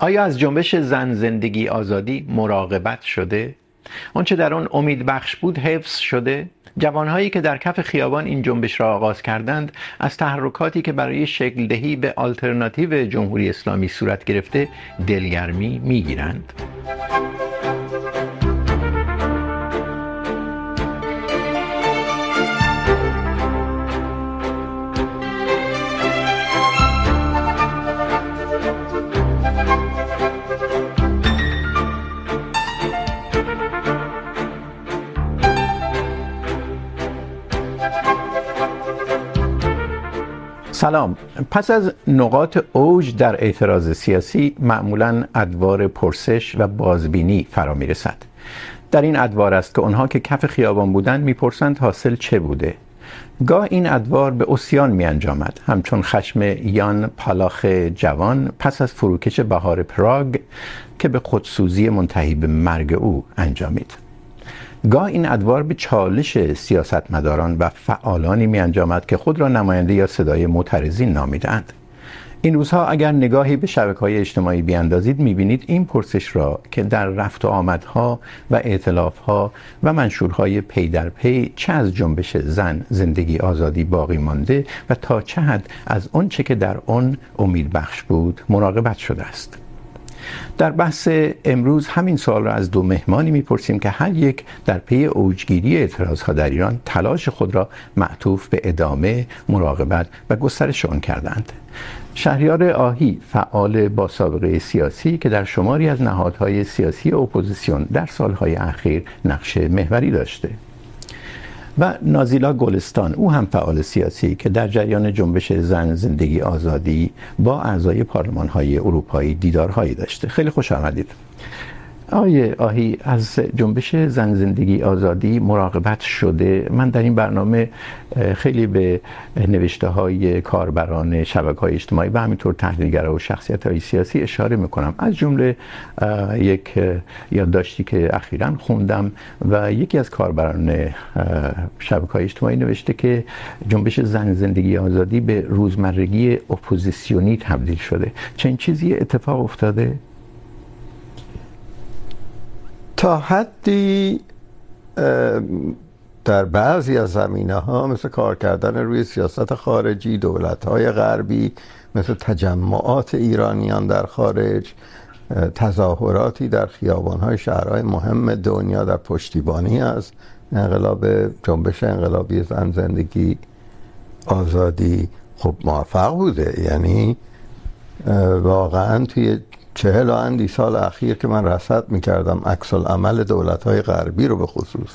آیا از جنبش زن زندگی آزادی مراقبت شده؟ آنچه در آن امید بخش بود حفظ شده؟ جوانهایی که در کف خیابان این جنبش را آغاز کردند، از تحرکاتی که برای شکل دهی به آلترناتیو جمهوری اسلامی صورت گرفته، دلگرمی میگیرند؟ سلام. پس از نقاط اوج در اعتراض سیاسی معمولا ادوار پرسش و بازبینی فرا میرسد. در این ادوار است که اونها که کف خیابان بودند میپرسند حاصل چه بوده. گاه این ادوار به اسیان می انجامد همچون خشم یان، پالاخ جوان، پس از فروکش بهار پراگ که به خودسوزی منتهی به مرگ او انجامید. گاه این ادوار به چالش سیاستمداران و فعالانی می انجامد که خود را نماینده یا صدای معترضین نامیدند این روزها اگر نگاهی به شبکه‌های اجتماعی بیاندازید، می‌بینید این پرسش را که در رفت و آمدها و ائتلافها و منشورهای پی در پی چه از جنبش زن زندگی آزادی باقی مانده و تا چه حد از آنچه که در آن امید بخش بود، مراقبت شده است. در بحث امروز همین سوال را از دو مهمانی میپرسیم که هر یک در پی اوجگیری اعتراض ها در ایران تلاش خود را معطوف به ادامه، مراقبت و گسترش آن کردند. شهریار آهی، فعال با سابقه سیاسی که در شماری از نهادهای سیاسی اپوزیسیون در سالهای اخیر نقش محوری داشته. و نازیلا گلستان. او هم فعال سیاسی که در جریان جنبش زن، زندگی آزادی با اعضای پارلمان های اروپایی دیدارهایی داشته. خیلی خوش آمدید. آقای آهی از جنبش زن زندگی آزادی مراقبت شده. من در این برنامه خیلی به نوشته های کاربران شبکه های اجتماعی و همینطور تحلیلگرا و شخصیت های سیاسی اشاره میکنم. از جمله یک یادداشتی که اخیرا خوندم و یکی از کاربران شبکه های اجتماعی نوشته که جنبش زن زندگی آزادی به روزمرگی اپوزیسیونی تبدیل شده. چنین چیزی اتفاق افتاده؟ تا حدی در بعضی از زمینه ها مثل کار کردن روی سیاست خارجی دولت های غربی، مثل تجمعات ایرانیان در خارج تظاهراتی در خیابان های شهرهای مهم دنیا در پشتیبانی از انقلاب، جنبش انقلابی زن زندگی آزادی خب موفق بوده. یعنی واقعا توی چهل و اندی سال اخیر که من رصد میکردم عکس العمل دولت های غربی رو به خصوص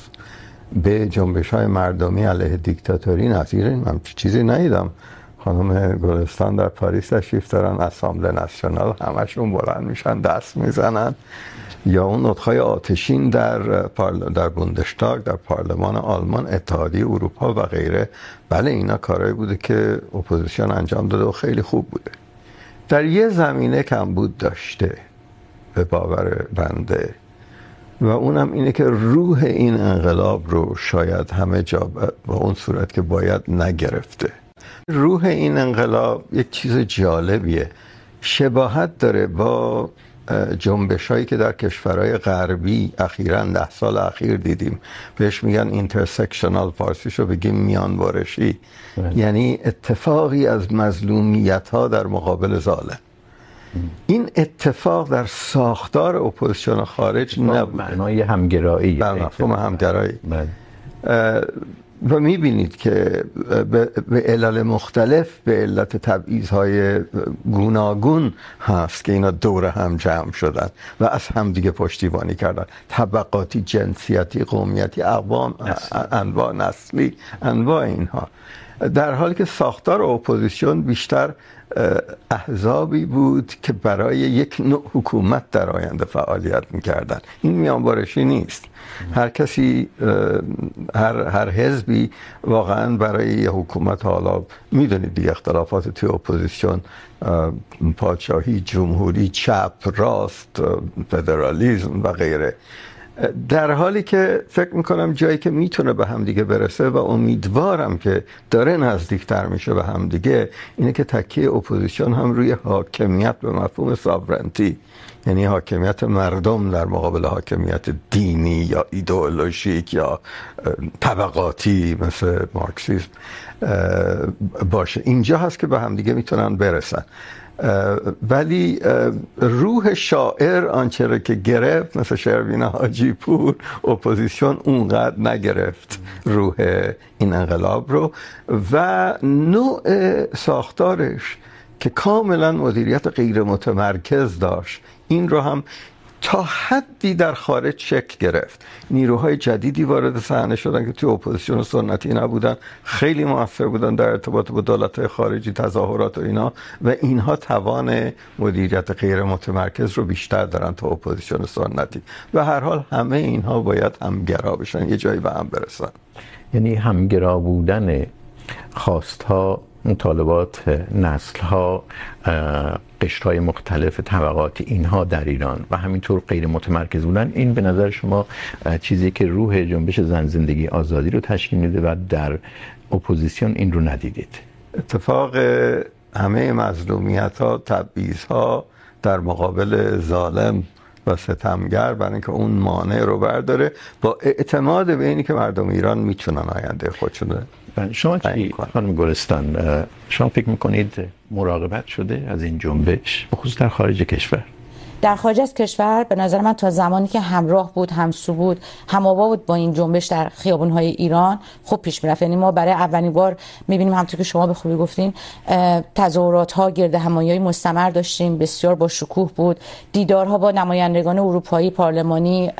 به جنبش های مردمی علیه دیکتاتوری نظیر من چیزی ندیدم. خانم گلستان در پاریس تشریف دارن اسامبله ناسیونال همشون بلند میشن، دست میزنن. یا اون نطخهای آتشین در پارل... در بوندشتاگ، در پارلمان آلمان، اتحادیه اروپا و غیره. بله، اینا کارهایی بوده که اپوزیسیون انجام داده و خیلی خوب بوده. در یه زمینه کمبود داشته به باور بنده و اونم اینه که روح این انقلاب رو شاید همه جا با اون صورت که باید نگرفته. روح این انقلاب یک چیز جالبیه. شباهت داره با جنبش هایی که در کشورهای غربی اخیرا ده سال اخیر دیدیم. بهش میگن اینترسکشنال فارسیشو بگیم میان بارشی یعنی اتفاقی از مظلومیت ها در مقابل ظالم این اتفاق در ساختار اپوزیسیون خارج نبوده معنای همگرایی. در مفهوم همگرایی. و میبینید که به علل مختلف به علت تبعیض‌های گوناگون هست که اینا دور هم جمع شدن و از هم دیگه پشتیبانی کردن. طبقاتی جنسیتی قومیتی اقوام انواع نسلی انواع اینها. در حالی که ساختار اپوزیسیون بیشتر احزابی بود که برای یک نوع حکومت در آینده فعالیت میکردن. این میانبارشی نیست. هر کسی هر هر حزبی واقعا برای یه حکومت حالا میدونید دیگه اختلافات توی اپوزیسیون پادشاهی، جمهوری، چپ، راست فدرالیسم و غیره. در حالی که فکر میکنم جایی که میتونه به هم دیگه برسه و امیدوارم که داره نزدیکتر میشه به هم دیگه، اینه که تکیه اپوزیسیون هم روی حاکمیت به مفهوم ساورنتی یعنی حاکمیت مردم در مقابل حاکمیت دینی یا ایدئولوژیک یا طبقاتی مثل مارکسیسم باشه. اینجا هست که به هم دیگه میتونن برسن. ولی روح شاعر آنچه را که گرفت، مثل شروین حاجی پور، اپوزیسیون اونقدر نگرفت روح این انقلاب رو. و نوع ساختارش که کاملا مدیریت غیر متمرکز داشت. این رو هم تا حدی در خارج شکل گرفت. نیروهای جدیدی وارد صحنه شدن که توی اپوزیسیون سنتی نبودن، خیلی مؤثر بودن در ارتباط با دولت‌های خارجی، تظاهرات و اینا و اینها توان مدیریت غیر متمرکز رو بیشتر دارن تا اپوزیسیون سنتی. و هر حال همه اینها باید همگرا بشن، یه جایی به هم برسن. یعنی همگرا بودن خواستها مطالبات نسل ها قشر های مختلف طبقات اینها در ایران و همینطور غیر متمرکز بودن. این به نظر شما چیزی که روح جنبش زن زندگی آزادی رو تشکیل میده و در اپوزیسیون این رو ندیدید؟ اتفاق همه مظلومیت ها تبعیض ها در مقابل ظالم و ستمگر برای اینکه اون مانع رو برداره، با اعتماد به اینی که مردم ایران میتونن آینده خودشون شما چی خانم گلستان شما فکر میکنید مراقبت شده از این جنبش بخصوص در خارج کشور در خارج از کشور، به نظر من تا زمانی که همراه بود، همسو بود، هماوا بود با این جنبش در خیابون‌های ایران خوب پیش میرفت. یعنی ما برای اولین بار می‌بینیم همونطور که شما به خوبی گفتین تظاهرات‌ها، گرد همایی‌های مستمر داشتیم. بسیار با شکوه بود. دیدارها با نمایندگان اروپایی، پارلمانی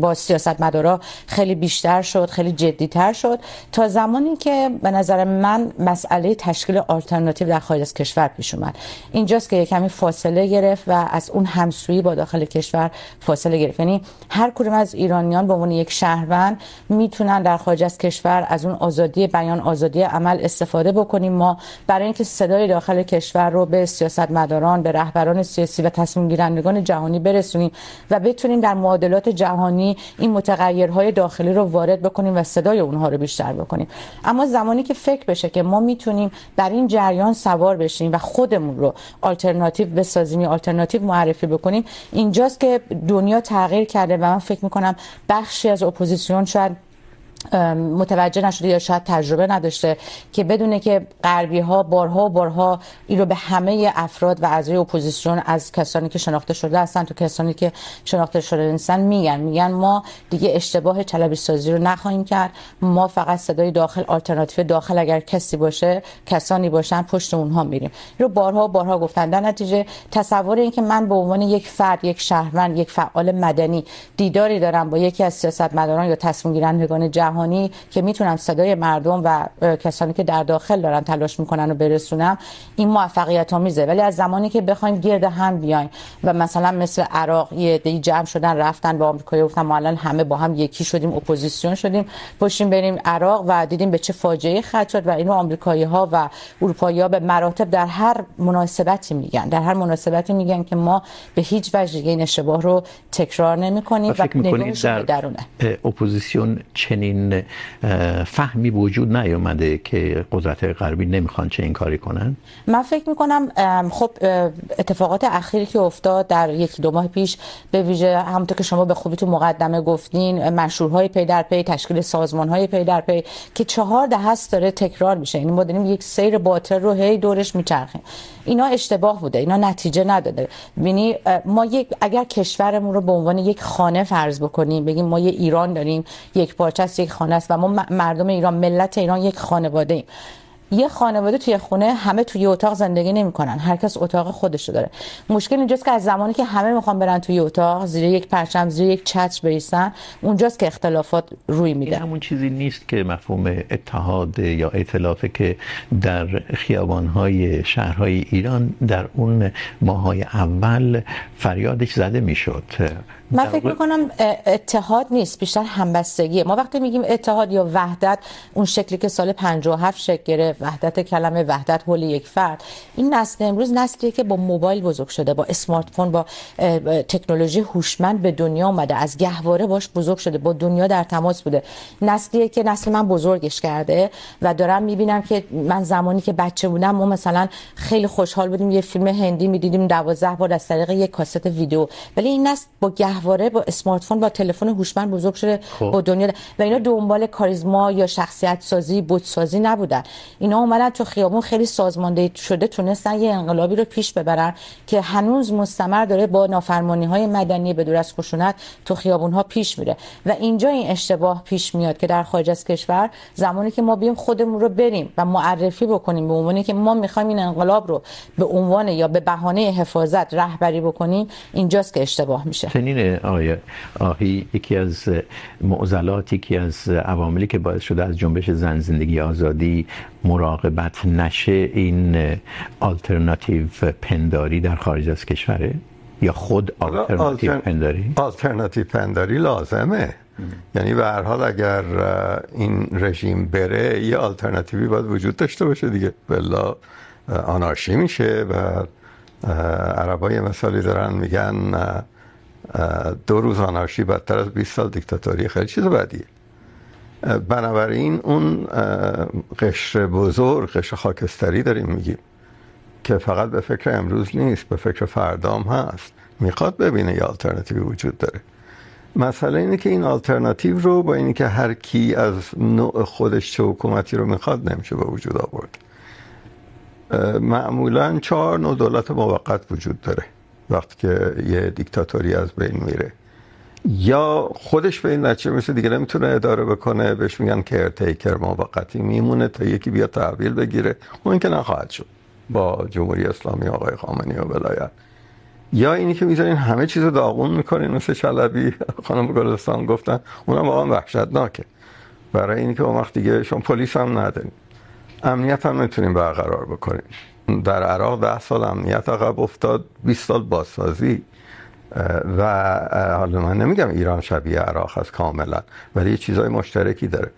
با سیاستمدارا خیلی بیشتر شد، خیلی جدی‌تر شد. تا زمانی که به نظر من مسئله تشکیل آلترناتیو در خارج از کشور پیش اومد. اینجاست که کمی فاصله گرفت و از اون هم همسویی با داخل کشور فاصله گرفت. یعنی هر کدوم از ایرانیان به عنوان یک شهروند میتونن در خارج از کشور از اون آزادی بیان، آزادی عمل استفاده بکنیم. ما برای اینکه صدای داخل کشور رو به سیاستمداران، به رهبران سیاسی و تصمیم گیرندگان جهانی برسونیم و بتونیم در معادلات جهانی این متغیرهای داخلی رو وارد بکنیم و صدای اونها رو بیشتر بکنیم. اما زمانی که فکر بشه که ما میتونیم در این جریان سوار بشیم و خودمون رو آلترناتیو بسازیم یا آلترناتیو معرفی بکنیم کنیم. اینجاست که دنیا تغییر کرده و من فکر میکنم بخشی از اپوزیسیون شاید متوجه نشده یا شاید تجربه نداشته که بدونه که غربی ها بارها و بارها این رو به همه افراد و اعضای اپوزیسیون از کسانی که شناخته شده هستن تو کسانی که شناخته شده نیستن میگن. میگن ما دیگه اشتباه چلبی سازی رو نخواهیم کرد. ما فقط صدای داخل، آلترناتیو داخل اگر کسی باشه، کسانی باشن، پشت اونها میریم. این رو بارها و بارها گفتن. در نتیجه تصور این که من به عنوان یک فرد، یک شهروند، یک فعال مدنی دیداری دارم با یکی از سیاستمداران یا تصمیم گیرندگان جهانی که میتونم صدای مردم و کسانی که در داخل دارن تلاش میکنن رو برسونم این موفقیت آمیزه. ولی از زمانی که بخوایم گرد هم بیایم و مثلا مثل عراق یه عده‌ای جمع شدن رفتن با آمریکا گفتن ما الان همه با هم یکی شدیم اپوزیسیون شدیم پشتیم بریم عراق و دیدیم به چه فاجعه ختم شد و اینو آمریکایی ها و اروپایی ها به مراتب در هر مناسبتی میگن. در هر مناسبتی میگن که ما به هیچ وجه این اشتباه رو تکرار نمی‌کنیم و, و نگاهش به درونه. اپوزیسیون چنین این فهمی وجود نیومده که قدرت غربی نمیخوان چه این کاری کنن؟ من فکر میکنم خب اتفاقات اخیری که افتاد در یک دو ماه پیش به ویژه همونطور که شما به خوبی تو مقدمه گفتین مشروعهای پی در پی، تشکیل سازمانهای پی در پی که چهار دهه است داره تکرار میشه. یعنی ما داریم یک سیر باطل رو هی دورش میچرخیم. اینا اشتباه بوده، اینا نتیجه نداده. ببینی ما یک، اگر کشورمون رو به عنوان یک خانه فرض بکنیم، بگیم ما یه ایران داریم، یک پارچه است، یک یک خانه است و ما مردم ایران، ملت ایران یک خانواده ایم. یه خانواده توی خونه همه توی اتاق زندگی نمیکنن. هر کس اتاق خودشو داره. مشکل اینجاست که از زمانی که همه میخوان برن توی اتاق، زیر یک پرچم، زیر یک چتر بریسن اونجاست که اختلافات روی میده. این همون چیزی نیست که مفهوم اتحاد یا ائتلافه که در خیابانهای شهرهای ایران در اون ماهای اول فریادش زده میشد. من فکر میکنم اتحاد نیست بیشتر همبستگیه. ما وقتی میگیم اتحاد یا وحدت اون شکلی که سال 57 شکل گرفت وحدت کلمه وحدت حول یک فرد این نسل امروز نسلیه که با موبایل بزرگ شده با اسمارت فون با تکنولوژی هوشمند به دنیا اومده از گهواره باش بزرگ شده با دنیا در تماس بوده. نسلیه که نسل من بزرگش کرده و دارم میبینم که من زمانی که بچه بودم ما مثلا خیلی خوشحال بودیم یه فیلم هندی میدیدیم 12 بار از طریق یک کاست ویدیو. ولی این نسل با گهواره با اسمارت فون با تلفن هوشمند بزرگ شده خوب. با دنیا. و اینا دنبال کاریزما یا شخصیت سازی بود سازی نبودن. اینا اومدن تو خیابون خیلی سازمانده شده تونستن یه انقلابی رو پیش ببرن که هنوز مستمر داره با نافرمانی های مدنی به دور از خشونت تو خیابون ها پیش میره. و اینجا این اشتباه پیش میاد که در خارج از کشور زمانی که ما بیم خودمون رو بریم و معرفی بکنیم به عنوان که ما میخوایم این انقلاب رو به عنوان یا به بهانه حفاظت رهبری بکنیم اینجاست که اشتباه میشه. آهی یکی از معضلات یکی از عواملی که باعث شده از جنبش زن زندگی آزادی مراقبت نشه این آلترناتیو پنداری در خارج از کشوره یا خود آلترناتیو آلتر... پنداری؟ آلترناتیو پنداری لازمه. یعنی به هر حال اگر این رژیم بره یه آلترناتیوی باید وجود داشته باشه دیگه. بلا آنارشی میشه و عربا یه مثالی دارن میگن دو روز آنارشی بدتر از 20 سال دیکتاتوری خیلی چیز بدیه. بنابراین اون قشر بزرگ، قشر خاکستری داریم میگیم که فقط به فکر امروز نیست، به فکر فردام هست. میخواد ببینه یه آلترناتیوی وجود داره. مسئله اینه که این آلترناتیو رو با اینی که هر کی از نوع خودش چه حکومتی رو میخواد نمیشه به وجود آورد. معمولا چهار نوع دولت موقت وجود داره. وقتی که یه دیکتاتوری از بین میره. یا خودش به این نتیجه میشه دیگه نمیتونه اداره بکنه. بهش میگن کرتیکر موقتی میمونه تا یکی بیا تحویل بگیره. اون که نخواهد شد. با جمهوری اسلامی، آقای خامنه‌ای و ولایت. یا اینی که میذارین همه چیز رو داغون میکنین. مثل چلبی خانم گلستان گفتن، اونم واقعا وحشتناکه. برای اینی که اون وقت دیگه شما پلیس هم ندارین. امنیت هم نمیتونیم برقرار بکنیم در عراق ده سال امنیت عقب افتاد 20 سال بازسازی. و حالا من نمیگم ایران شبیه عراق هست کاملا، ولی یه چیزای مشترکی داره.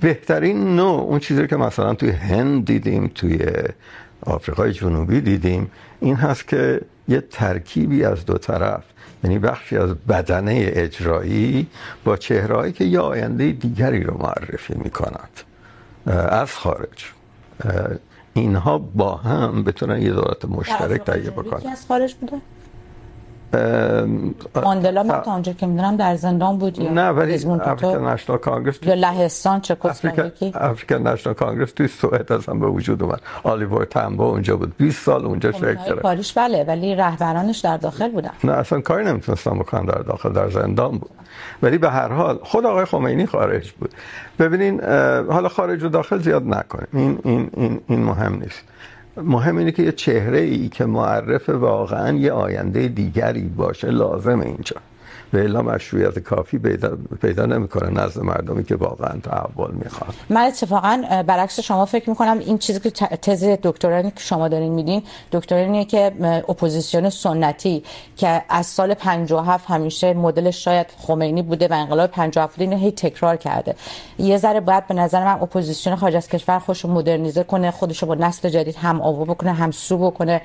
بهترین نوع اون چیزی که مثلا توی هند دیدیم، توی آفریقای جنوبی دیدیم، این هست که یه ترکیبی از دو طرف یعنی بخشی از بدنه اجرایی با چهرهایی که یه آینده دیگری رو معرفی میکنند از خارج. اینها با هم بتونن یه دولت مشترک تهیه بکنن یکی از خارج بوده ماندلا من تا اونجا که میدونم در زندان بود یا نه ولی افریکن نشنال کانگرس یا لهستان چکسلواکی افریکن نشنال کانگرس توی سوئد اصلا به وجود اومد. آلیور تامبو اونجا بود. 20 سال اونجا شرکت کرد. پاریس بله ولی رهبرانش در داخل بودن. نه اصلا کاری نمیتونستن بکنن در داخل در زندان بود. ولی به هر حال خود آقای خمینی خارج بود. ببینین حالا خارج و داخل زیاد نکنیم. این این این این مهم نیست. مهم اینه که یه چهره ای که معرف واقعا یه آینده دیگری باشه لازم اینجا. و الا مشروعیت کافی پیدا, پیدا نمیکنه نزد مردمی که واقعا تحول میخواد. من اتفاقا برعکس شما فکر میکنم این چیزی که تز دکترانی که شما دارین میدین دکترانی که اپوزیسیون سنتی که از سال 57 همیشه مدل شاید خمینی بوده و انقلاب 57 بوده اینو هی تکرار کرده. یه ذره باید به نظر من اپوزیسیون خارج از کشور خودش رو مدرنیزه کنه خودش رو با نسل جدید هم آوا بکنه هم سو بکنه.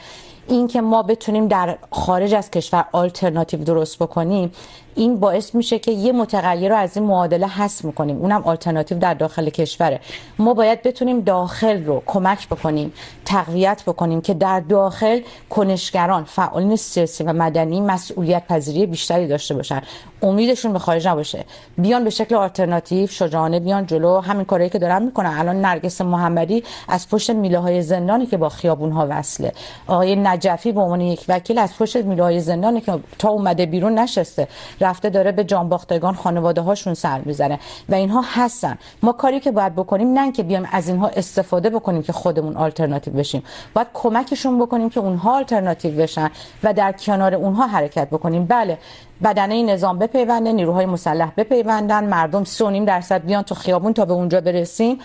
این که ما بتونیم در خارج از کشور آلترناتیو درست بکنیم این باعث میشه که یه متغیر رو از این معادله حذف میکنیم. اونم آلترناتیو در داخل کشوره. ما باید بتونیم داخل رو کمک بکنیم، تقویت بکنیم که در داخل کنشگران، فعالین سیاسی و مدنی مسئولیت پذیری بیشتری داشته باشن. امیدشون به خارج نباشه. بیان به شکل آلترناتیو شجاعانه بیان جلو. همین کاری که دارن میکنن. الان نرگس محمدی از پشت میله های زندانی که با خیابون ها وصله. آقای نجفی به عنوان یک وکیل از پشت میله های زندانی که تا اومده بیرون نشسته. رفته داره به جانباختگان خانواده هاشون سر میزنه و اینها هستن. ما کاری که باید بکنیم نه که بیایم از اینها استفاده بکنیم که خودمون آلترناتیو بشیم. باید کمکشون بکنیم که اونها آلترناتیو بشن و در کنار اونها حرکت بکنیم. بله، بدنه نظام بپیونده، نیروهای مسلح بپیوندن، مردم 3.5 درصد بیان تو خیابون تا به اونجا برسیم.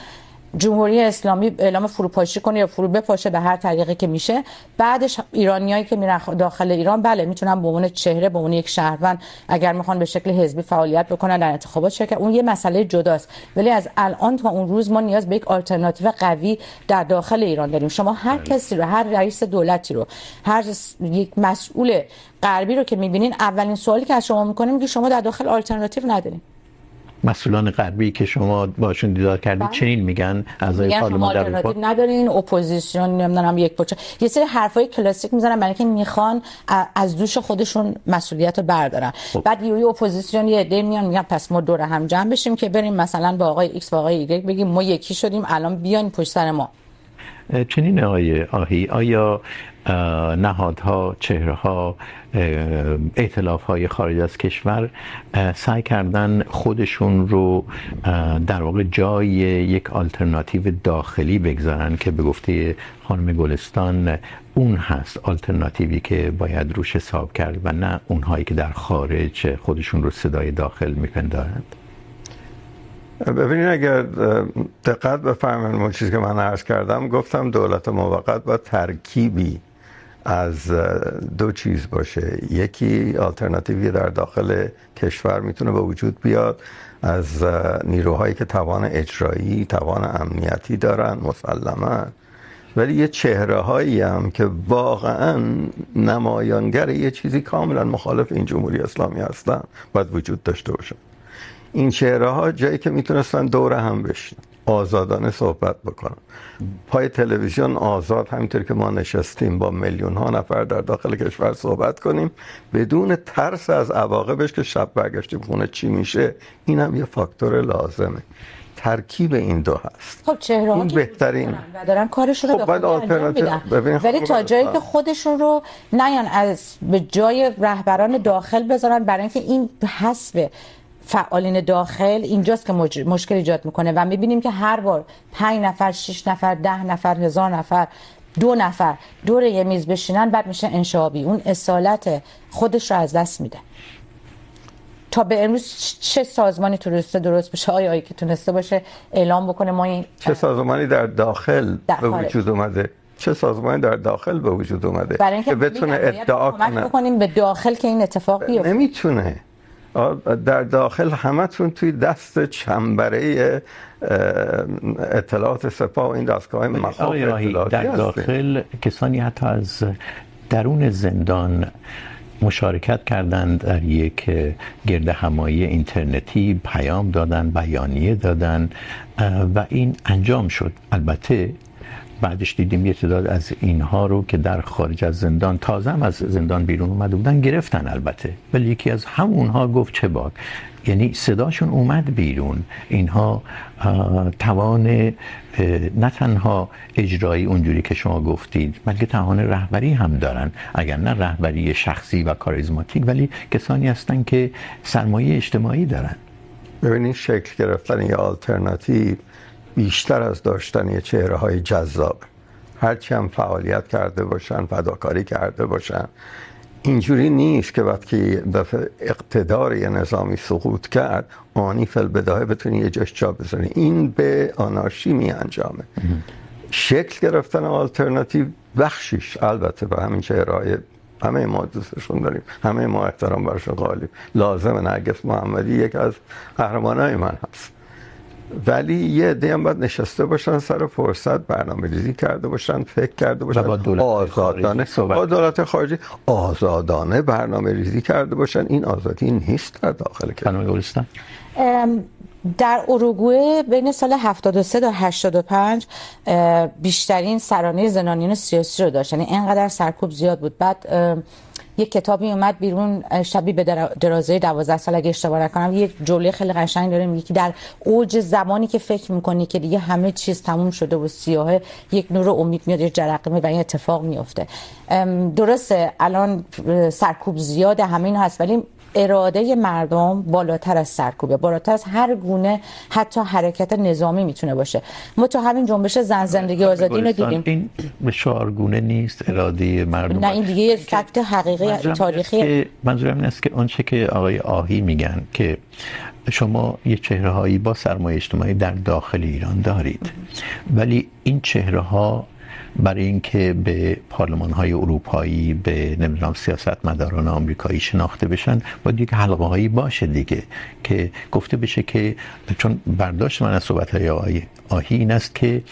جمهوری اسلامی اعلام فروپاشی کنه یا فرو بپاشه به هر طریقی که میشه. بعدش ایرانیایی که میرن داخل ایران بله میتونن به عنوان چهره به عنوان یک شهروند اگر میخوان به شکل حزبی فعالیت بکنن در انتخابات شرکت. اون یه مسئله جداست. ولی از الان تا اون روز ما نیاز به یک آلترناتیو قوی در داخل ایران داریم. شما هر کسی رو هر رئیس دولتی رو هر یک مسئول غربی رو که میبینین اولین سوالی که از شما میکنه میگه شما در داخل آلترناتیو ندارین. مسئولان غربی که شما باشون دیدار کردید چنین میگن اعضای پارلمان در اروپا ندارین اپوزیسیون نمیدونم یک پوچه. یه سری حرفای کلاسیک میزنن برای اینکه میخوان از دوش خودشون مسئولیت رو بردارن. خب. بعد یه اپوزیسیون یه عده میان میگن پس ما دور هم جمع بشیم که بریم مثلا با آقای ایکس با آقای ایگرگ بگیم ما یکی شدیم الان بیاین پشت سر ما. چنین آقای آهی آیا نهادها، چهرهها ائتلاف های خارج از کشور سعی کردن خودشون رو در واقع جای یک آلترناتیو داخلی بگذارن که به گفته خانم گلستان اون هست، آلترناتیوی که باید روش حساب کرد و نه اونهایی که در خارج خودشون رو صدای داخل میپندارند. ببینید، اگر دقت بفرمایید، اون چیزی که من عرض کردم، گفتم دولت موقت با ترکیبی از دو چیز باشه. یکی آلترناتیوی در داخل کشور میتونه به وجود بیاد. از نیروهایی که توان اجرایی، توان امنیتی دارن مسلما ولی یه چهره هایی هم که واقعا نمایانگر یه چیزی کاملا مخالف این جمهوری اسلامی هستن، باید وجود داشته باشن این چهره ها جایی که میتونستن دور هم بشن آزادانه صحبت بکنن پای تلویزیون آزاد همینطور که ما نشستیم با میلیون ها نفر در داخل کشور صحبت کنیم بدون ترس از عواقبش که شب برگشتیم خونه چی میشه این هم یه فاکتور لازمه. ترکیب این دو هست. خب چهره این بهترین. دارن کارشون رو خب انجام میدن. ولی تا جایی که خودشون رو نیان از به جای رهبران داخل بذارن برای اینکه این حسب فعالین داخل اینجاست که مشکل ایجاد میکنه و میبینیم که هر بار پنج نفر شش نفر ده نفر هزار نفر دو نفر دور یه میز بشینن بعد میشه انشابی. اون اصالت خودش رو از دست میده. تا به امروز چه سازمانی تونسته درست بشه؟ آیا آیا که تونسته باشه اعلام بکنه؟ ما این چه سازمانی در داخل به وجود اومده؟ چه سازمانی در داخل به وجود اومده که بتونه ادعا کنه؟ بکنیم به داخل که این اتفاق بیفته. نمیتونه. در داخل همتون توی دست چنبره اطلاعات سپاه و این دستگاه مخاف اطلاعاتی در داخل کسانی حتی از درون زندان مشارکت کردند در یک گرد همایی اینترنتی پیام دادن بیانیه دادن و این انجام شد. البته بعدش دیدیم یه تعداد از اینها رو که در خارج از زندان، تازه هم از زندان بیرون اومده بودن، گرفتن البته. ولی یکی از همونها گفت چه باک؟ یعنی صداشون اومد بیرون. اینها توان نه تنها اجرایی اونجوری که شما گفتید، بلکه توان رهبری هم دارن. اگر نه رهبری شخصی و کاریزماتیک، ولی کسانی هستن که سرمایه اجتماعی دارن. ببینید شکل گرفتن یه آلترناتیو بیشتر از داشتن یه چهره های جذاب. هرچی هم فعالیت کرده باشن، فداکاری کرده باشن. اینجوری نیست که وقتی دفعه اقتدار یه نظامی سقوط کرد، آنی فل بداهه بتونی یه جاش جا بزنی. این به آنارشی می انجامه. شکل گرفتن آلترناتیو بخشیش. البته به همین چهره همه ما دوستشون داریم. همه ما احترام برشون قائلیم لازم نرگس محمدی یک از قهرمانای من هست. ولی یه عده هم باید نشسته باشن سر فرصت برنامه ریزی کرده باشن فکر کرده باشن. با دولت آزادانه. با دولت خارجی آزادانه برنامه ریزی کرده باشن. این آزادی نیست در داخل کشور. در اروگوئه بین سال 73 تا 85 بیشترین سرانه زندانیان سیاسی رو داشت. یعنی اینقدر سرکوب زیاد بود. بعد یک کتابی اومد بیرون شبیه به درازه 12 سال اگه اشتباه نکنم یه جمله خیلی قشنگ داره، میگه که در اوج زمانی که فکر میکنی که دیگه همه چیز تموم شده و سیاهه، یک نور امید میاد یه جرقه و این اتفاق میفته درسته، الان سرکوب زیاده، همه اینا هست، ولی اراده مردم بالاتر از سرکوبه. بالاتر از هر گونه حتی حرکت نظامی میتونه باشه. ما تو همین جنبش زن زندگی آزادی رو دیدیم. این به شعارگونه نیست اراده مردم. نه این دیگه فکت حقیقی تاریخی. منظورم این است که آنچه که آقای آهی میگن که شما یه چهره هایی با سرمایه اجتماعی در داخل ایران دارید. ولی این چهره ها برای اینکه به پارلمان های اروپایی، به نمیدونم سیاست مداران آمریکایی شناخته بشن، باید یک حلقه هایی باشه دیگه که گفته بشه که چون برداشت من از صحبت های آهی این است که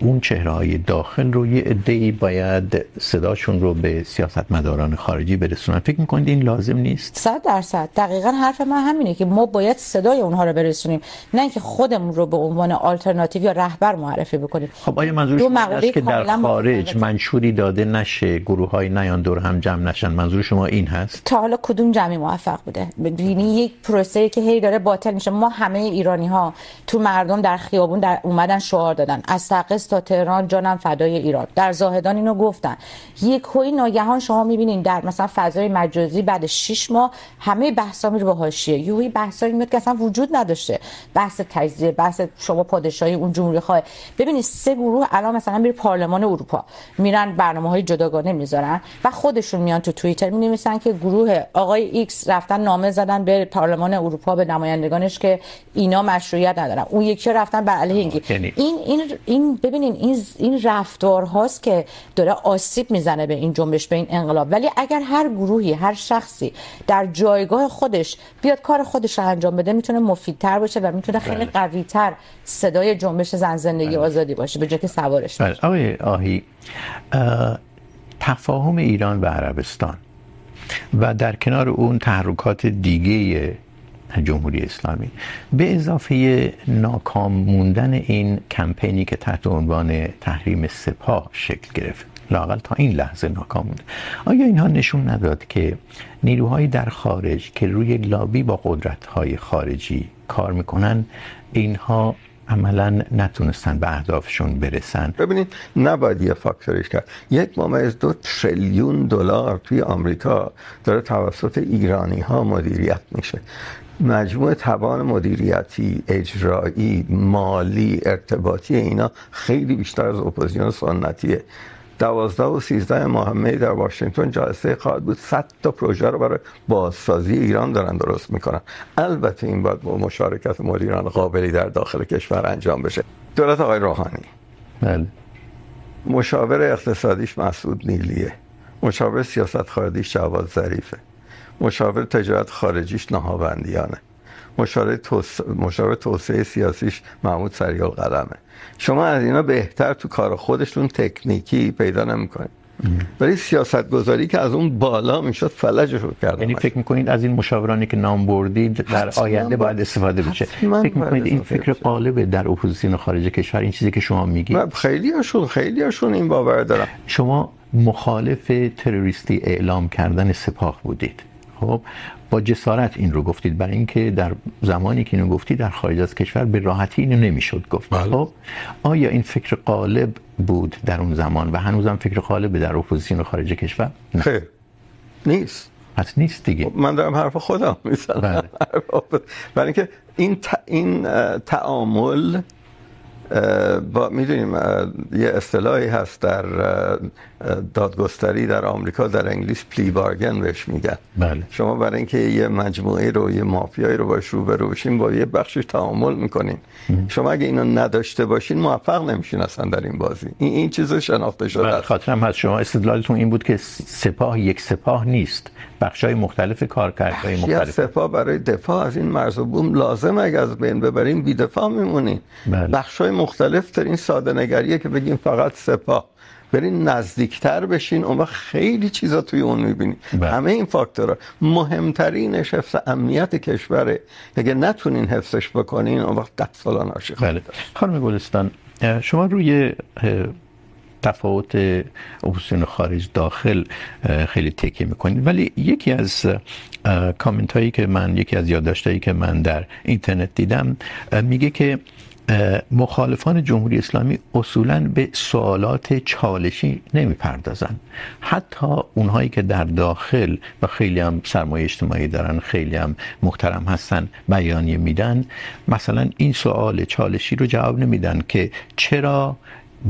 اون چهره های داخل رو یه عده‌ای باید صداشون رو به سیاست مداران خارجی برسونن. فکر میکنید این لازم نیست؟ صد درصد. دقیقا حرف من همینه که ما باید صدای اونها رو برسونیم. نه اینکه خودمون رو به عنوان آلترناتیو یا رهبر معرفی بکنیم. خب آیا منظور شما است که در خارج منشوری داده نشه گروه های نیان دور هم جمع نشن؟ منظور شما این هست؟ تا حالا کدوم جمعی موفق بوده؟ ببینی یک پروسه که هی داره باطل میشه. ما همه ایرانی ها تو مردم در خیابون در اومدن شعار دادن. از تقص تا تهران جانم فدای ایران. در زاهدان اینو گفتن. یک کوی ناگهان شما میبینین در مثلا فضای مجازی بعد 6 ماه همه بحثا میره به حاشیه. یوهی بحثایی میاد که اصلا وجود نداشته. بحث تجزیه بحث شما پادشاهی اون جمهوری خواه ببینید سه گروه الان مثلا میره پارلمان اروپا. میرن برنامه‌های جداگانه میذارن و خودشون میان تو توییتر مینویسن که گروه آقای ایکس رفتن نامه زدن به پارلمان اروپا به نمایندگانش که اینا مشروعیت ندارن. اون یکی رفتن بر علیه این این این این ببینین این این رفتار هاست که داره آسیب میزنه به این جنبش به این انقلاب. ولی اگر هر گروهی هر شخصی در جایگاه خودش بیاد کار خودش رو انجام بده میتونه مفیدتر باشه و میتونه خیلی قویتر صدای جنبش زن زندگی آزادی باشه به جای که سوارش باشه آقای آهی تفاهم ایران و عربستان و در کنار اون تحرکات دیگه جمهوری اسلامی. به اضافه ناکام موندن این کمپینی که تحت عنوان تحریم سپاه شکل گرفت. لاقل تا این لحظه ناکام مونده آیا اینها نشون نداد که نیروهای در خارج که روی لابی با قدرت‌های خارجی کار میکنن، اینها عملا نتونستن به اهدافشون برسن؟ ببینید، نباید یه فاکتورش کرد. یک ممیز دو تریلیون دلار توی آمریکا داره توسط ایرانی ها مدیریت میشه. مجموع توان مدیریتی اجرایی مالی ارتباطی اینا خیلی بیشتر از اپوزیسیون سنتیه. دوازده و سیزده ماه می در واشنگتن جلسه خواهد بود. صد تا پروژه رو برای بازسازی ایران دارن درست میکنن. البته این باید با مشارکت مدیران قابلی در داخل کشور انجام بشه. دولت آقای روحانی. بله. مشاور اقتصادیش مسعود نیلیه. مشاور سیاست خارجیش جواد ظریفه. مشاور تجارت خارجیش نهاوندیانه مشاور توس... مشاور توسعه سیاسیش محمود سریال قلمه شما از اینا بهتر تو کار خودشون تکنیکی پیدا نمیکنید. ولی سیاست گذاری که از اون بالا میشد فلجش رو کرد یعنی فکر میکنید از این مشاورانی که نام بردید در آینده باید استفاده بشه. فکر میکنید این فکر قالب در اپوزیسیون خارج کشور این چیزی که شما میگید. خیلی هاشون خیلی هاشون این باور دارن شما مخالف تروریستی اعلام کردن سپاه بودید. خب با جسارت این رو گفتید. برای اینکه در زمانی که اینو گفتید در خارج از کشور به راحتی اینو نمیشد گفت. خب آیا این فکر قالب بود در اون زمان و هنوزم فکر قالب در اپوزیسیون خارج کشور؟ نه. خیر. نیست. پس نیست دیگه. من دارم حرف خودم میزنم. برای اینکه این تا این تعامل با میدونیم یه اصطلاحی هست در دادگستری در آمریکا در انگلیس پلی بارگن بهش میگن. بله. شما برای اینکه یه مجموعه رو یه مافیایی رو باش روبرو بشین با یه بخشش تعامل میکنین. شما اگه اینو نداشته باشین موفق نمیشین اصلا در این بازی. این این چیزو شناخته شده بله. خاطرم هست. شما استدلالتون این بود که سپاه یک سپاه نیست. بخشای مختلف کارکردهای مختلف سپاه برای دفاع از این مرز و بوم لازم اگه از بین ببرین بی دفاع میمونین بله. بخشای مختلف تر این ساده نگریه که بگیم فقط سپاه برین نزدیکتر بشین اون وقت خیلی چیزا توی اون میبینید بله. همه این فاکتورها مهمترینش حفظ امنیت کشوره اگه نتونین حفظش بکنین اون وقت ده سال ناشی بله. خانم گلستان شما روی تفاوت اپوزیسیون خارج داخل خیلی تکیه میکنید ولی یکی از کامنت هایی که من، یکی از یادداشت هایی که من در اینترنت دیدم میگه که مخالفان جمهوری اسلامی اصولا به سوالات چالشی نمیپردازن. حتی اونهایی که در داخل و خیلی هم سرمایه اجتماعی دارن، خیلی هم محترم هستن، بیانیه میدن، مثلا این سوال چالشی رو جواب نمیدن که چرا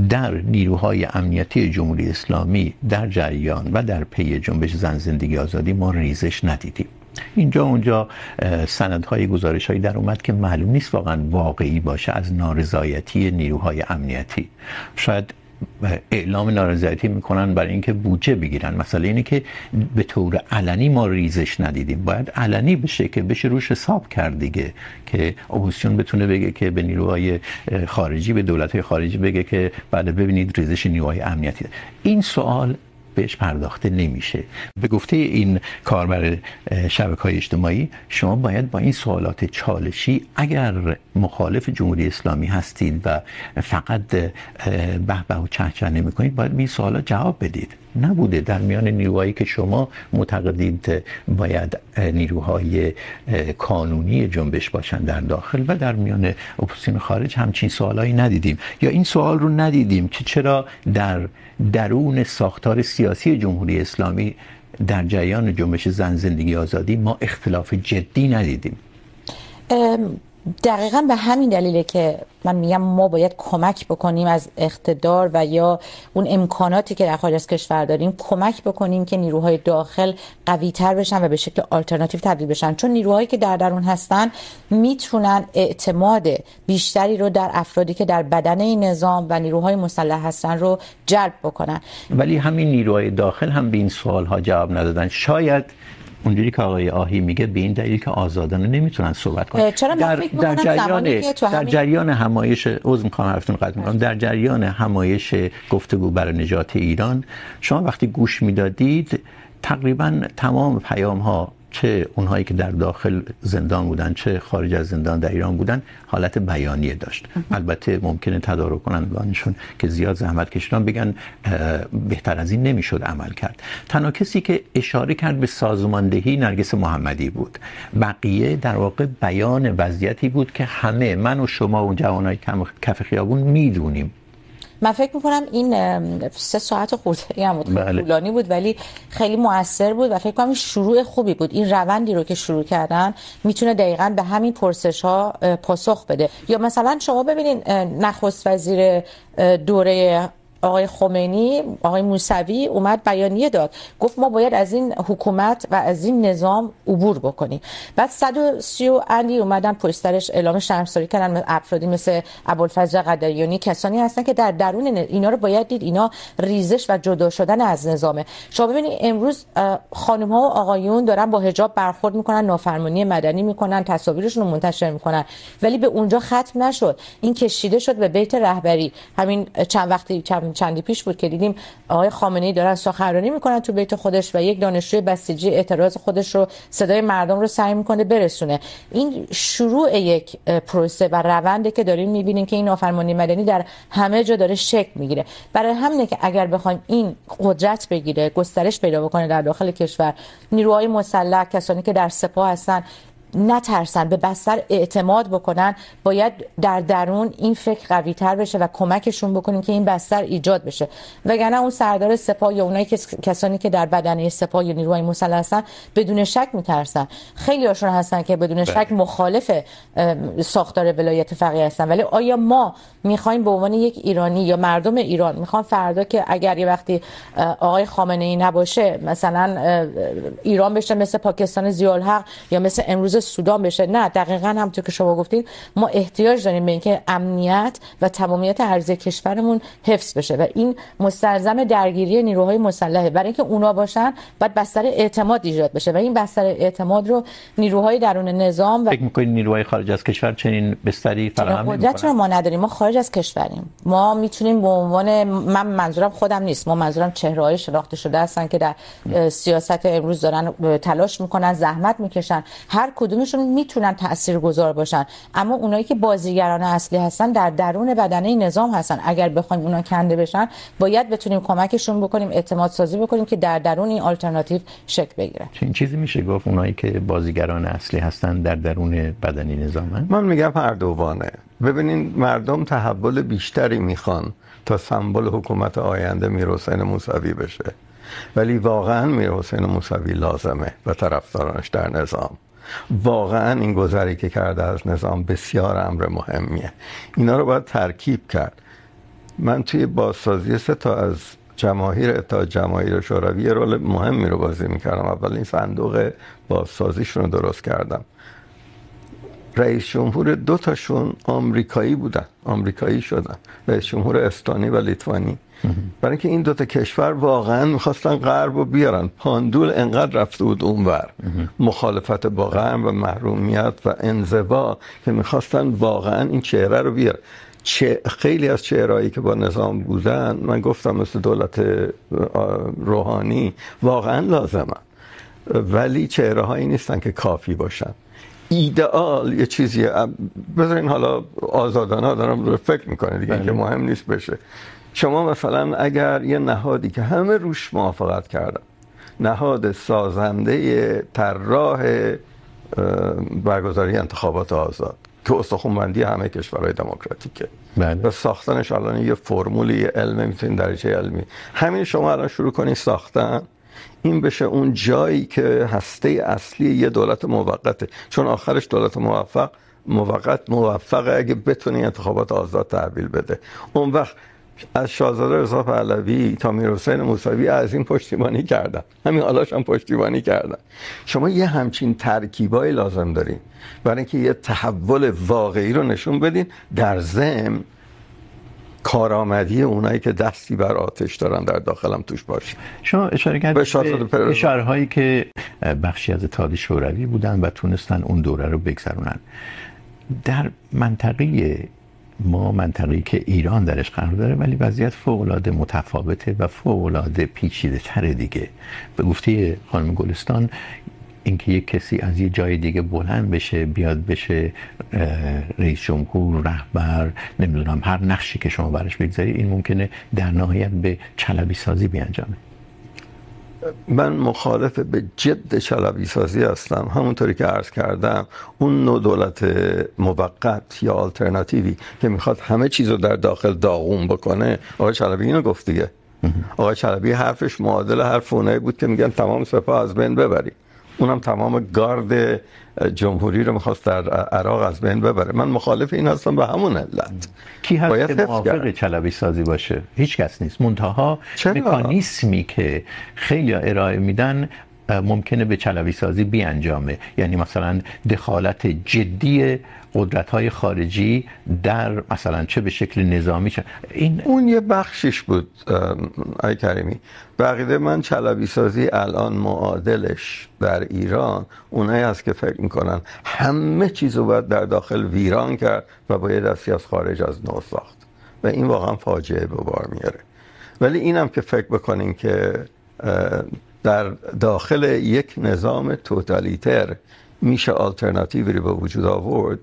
در نیروهای امنیتی جمهوری اسلامی در جریان و در پی جنبش زن زندگی آزادی ما ریزش ندیدیم. اینجا اونجا سندهای گزارشهایی در اومد که معلوم نیست واقعا واقعی باشه از نارضایتی نیروهای امنیتی. شاید اعلام نارضایتی میکنن برای اینکه بودجه بگیرن مسئله اینه که به طور علنی ما ریزش ندیدیم باید علنی بشه که بشه روش حساب کرد دیگه، که اپوزیسیون بتونه بگه که به نیروهای خارجی، به دولت‌های خارجی بگه که بعد ببینید ریزش نیروهای امنیتی ده. این سوال بهش پرداخته نمیشه. به گفته این کاربر شبکه های اجتماعی، شما باید با این سوالات چالشی اگر مخالف جمهوری اسلامی هستید و فقط به به و چه چه نمی کنید باید به این سوالات جواب بدید. نبوده. در میان نیروهایی که شما معتقدید باید نیروهای قانونی جنبش باشن در داخل و در میان اپوزیسیون خارج همچین سوالایی ندیدیم. یا این سوال رو ندیدیم که چرا در درون ساختار سیاسی جمهوری اسلامی در جریان جنبش زن زندگی آزادی ما اختلاف جدی ندیدیم. دقیقا به همین دلیله که من میگم ما باید کمک بکنیم از اقتدار و یا اون امکاناتی که در خارج از کشور داریم کمک بکنیم که نیروهای داخل قوی تر بشن و به شکل آلترناتیو تبدیل بشن. چون نیروهایی که در درون هستن میتونن اعتماد بیشتری رو در افرادی که در بدن این نظام و نیروهای مسلح هستن رو جلب بکنن. ولی همین نیروهای داخل هم به این سوال ها جواب ندادن. شاید اونجوری که آقای آهی میگه به این دلیل که آزادانه نمیتونن صحبت کنن. چرا در, در جریان در جریان همایش عذر میخوام حرفتون قطع میکنم. در جریان همایش گفتگو برای نجات ایران شما وقتی گوش میدادید تقریباً تمام پیام ها چه اونهایی که در داخل زندان بودن، چه خارج از زندان در ایران بودن، حالت بیانیه داشت. البته ممکنه تدارک کنندگانشون که زیاد زحمت کشیدن بگن بهتر از این نمیشد عمل کرد. تنها کسی که اشاره کرد به سازماندهی نرگس محمدی بود. بقیه در واقع بیان وضعیتی بود که همه من و شما و جوانای کف خیابون میدونیم. من فکر میکنم این سه ساعت خورده هم بود. بله. طولانی بود ولی خیلی مؤثر بود و فکر کنم شروع خوبی بود. این روندی رو که شروع کردن میتونه دقیقا به همین پرسش ها پاسخ بده. یا مثلا شما ببینید نخست وزیر دوره آقای خمینی، آقای موسوی اومد بیانیه داد. گفت ما باید از این حکومت و از این نظام عبور بکنیم. بعد 130 اندی اومدن پشترش اعلام شرمساری کردن افرادی مثل ابوالفضل قدریانی، کسانی هستن که در درون اینا رو باید دید. اینا ریزش و جدا شدن از نظامه. شما ببینید امروز خانم ها و آقایون دارن با حجاب برخورد میکنن، نافرمانی مدنی میکنن، تصاویرشون رو منتشر میکنن. ولی به اونجا ختم نشد. این کشیده شد به بیت رهبری. همین چند وقتی، چند چندی پیش بود که دیدیم آقای خامنه‌ای دارن سخنرانی میکنن تو بیت خودش و یک دانشجوی بسیجی اعتراض خودش رو، صدای مردم رو سعی میکنه برسونه. این شروع یک پروسه و رونده که داریم میبینیم که این نافرمانی مدنی در همه جا داره شکل میگیره. برای همینه که اگر بخوایم این قدرت بگیره، گسترش پیدا بکنه در داخل کشور، نیروهای مسلح، کسانی که در سپاه هستن نترسن به بستر اعتماد بکنن باید در درون این فکر قوی تر بشه و کمکشون بکنیم که این بستر ایجاد بشه. وگرنه اون سردار سپاه یا اونایی که کسانی که در بدنه سپاه یا نیروهای مسلح هستن بدون شک میترسن. خیلی هاشون هستن که بدون شک مخالف ساختار ولایت فقیه هستن. ولی آیا ما میخوایم به عنوان یک ایرانی یا مردم ایران میخوان فردا که اگر یه وقتی آقای خامنه ای نباشه مثلا ایران بشه مثل پاکستان ضیاءالحق یا مثل امروز سودان بشه. نه دقیقا همونطور که شما گفتید ما احتیاج داریم به اینکه امنیت و تمامیت ارضی کشورمون حفظ بشه و این مستلزم درگیری نیروهای مسلحه. برای اینکه اونا باشن بعد بستر اعتماد ایجاد بشه و این بستر اعتماد رو نیروهای درون نظام و فکر می‌کنید نیروهای خارج از کشور چنین بستری فراهم نمی‌کنن؟ ما نداریم؟ ما خارج از کشوریم. ما میتونیم به عنوان من منظورم خودم نیست. ما منظورم چهره‌های شناخته شده هستن که در سیاست امروز دارن تلاش میکنن زحمت میکشن. هر کدوم کدومشون میتونن تاثیرگذار باشن. اما اونایی که بازیگران اصلی هستن در درون بدنه نظام هستن. اگر بخوایم اونا کنده بشن باید بتونیم کمکشون بکنیم اعتماد سازی بکنیم که در درون این آلترناتیو شکل بگیره این چیزی میشه گفت اونایی که بازیگران اصلی هستن در درون بدنه نظامن؟ من میگم هر دوانه ببینین مردم تحول بیشتری میخوان تا سمبل حکومت آینده میر حسین موسوی بشه. ولی واقعا میر حسین موسوی لازمه و طرفدارانش در نظام. واقعا این گذری که کرده از نظام بسیار امر مهمیه. اینا رو باید ترکیب کرد. من توی بازسازی سه تا از جماهیر اتحاد جماهیر شوروی رول مهمی رو بازی میکردم. اول این صندوق بازسازیشون رو درست کردم. رئیس جمهور دو تاشون آمریکایی بودن. آمریکایی شدن. رئیس جمهور استانی و لیتوانی. برای اینکه این دو تا کشور واقعا میخواستن غرب رو بیارن. پاندول انقدر رفته بود اونور. مخالفت با غرب و محرومیت و انزوا که میخواستن واقعا این چهره رو بیارن چه خیلی از چهرهایی که با نظام بودن من گفتم مثل دولت روحانی واقعا لازمه. ولی چهره هایی نیستن که کافی باشن. ایدئال یه چیزیه. بذارین حالا آزادانه دارم رو فکر میکنه دیگه که مهم نیست بشه. شما مثلا اگر یه نهادی که همه روش موافقت کردن نهاد سازنده طراح برگزاری انتخابات آزاد که استخونبندی همه کشورهای دموکراتیکه. بله. و ساختنش الان یه فرمولی علمی میتونین درجه علمی. همین شما الان شروع کنین ساختن این بشه اون جایی که هسته اصلی یه دولت موقته. چون آخرش دولت موفق موقت موفقه اگه بتونه انتخابات آزاد تحویل بده. اون وقت از شاهزاده رضا پهلوی تا میر حسین موسوی از این پشتیبانی کردن همین حالاش هم پشتیبانی کردن شما یه همچین ترکیبای لازم دارین. برای اینکه یه تحول واقعی رو نشون بدین در ضمن کارآمدی اونایی که دستی بر آتش دارن در داخلم توش باشه شما اشاره کردید به اشاره هایی که بخشی از اتحاد شوروی بودن و تونستن اون دوره رو بگذرونن. در منطقه ما منطقه‌ای که ایران درش قرار داره، ولی وضعیت فوق العاده متفاوته و فوق العاده پیچیده تر دیگه. به گفته خانم گلستان، اینکه یک کسی از یه جای دیگه بلند بشه، بیاد بشه رئیس جمهور، رهبر، نمیدونم، هر نقشی که شما براش بگذاری، این ممکنه در نهایت به چلبی سازی بیانجامه. من مخالف به جد چلبی سازی هستم. همونطوری که عرض کردم اون نوع دولت موقت یا آلترناتیوی که میخواد همه چیز رو در داخل داغون بکنه آقای چلبی اینو گفت دیگه. آقای چلبی حرفش معادل حرف اونایی بود که میگن تمام سپاه از بین ببرید اونم تمام گارد جمهوری رو میخواست در عراق از بین ببره. من مخالف این هستم به همون علت. کی هست که موافق چلبی سازی باشه؟ هیچ کس نیست. منتها مکانیسمی که خیلی ارائه میدن ممکنه به چلوی سازی بیانجامه. یعنی مثلا دخالت جدی قدرت های خارجی در مثلا چه به شکل نظامی چه این اون یه بخشش بود آی کریمی. بقیده من چلوی سازی الان معادلش در ایران اونایی هست که فکر میکنن همه چیز رو باید در داخل ویران کرد و باید دستی از خارج از نو ساخت. و این واقعا فاجعه به بار میاره. ولی اینم که فکر بکنین که در داخل یک نظام توتالیتر. میشه آلترناتیوی رو به وجود آورد؟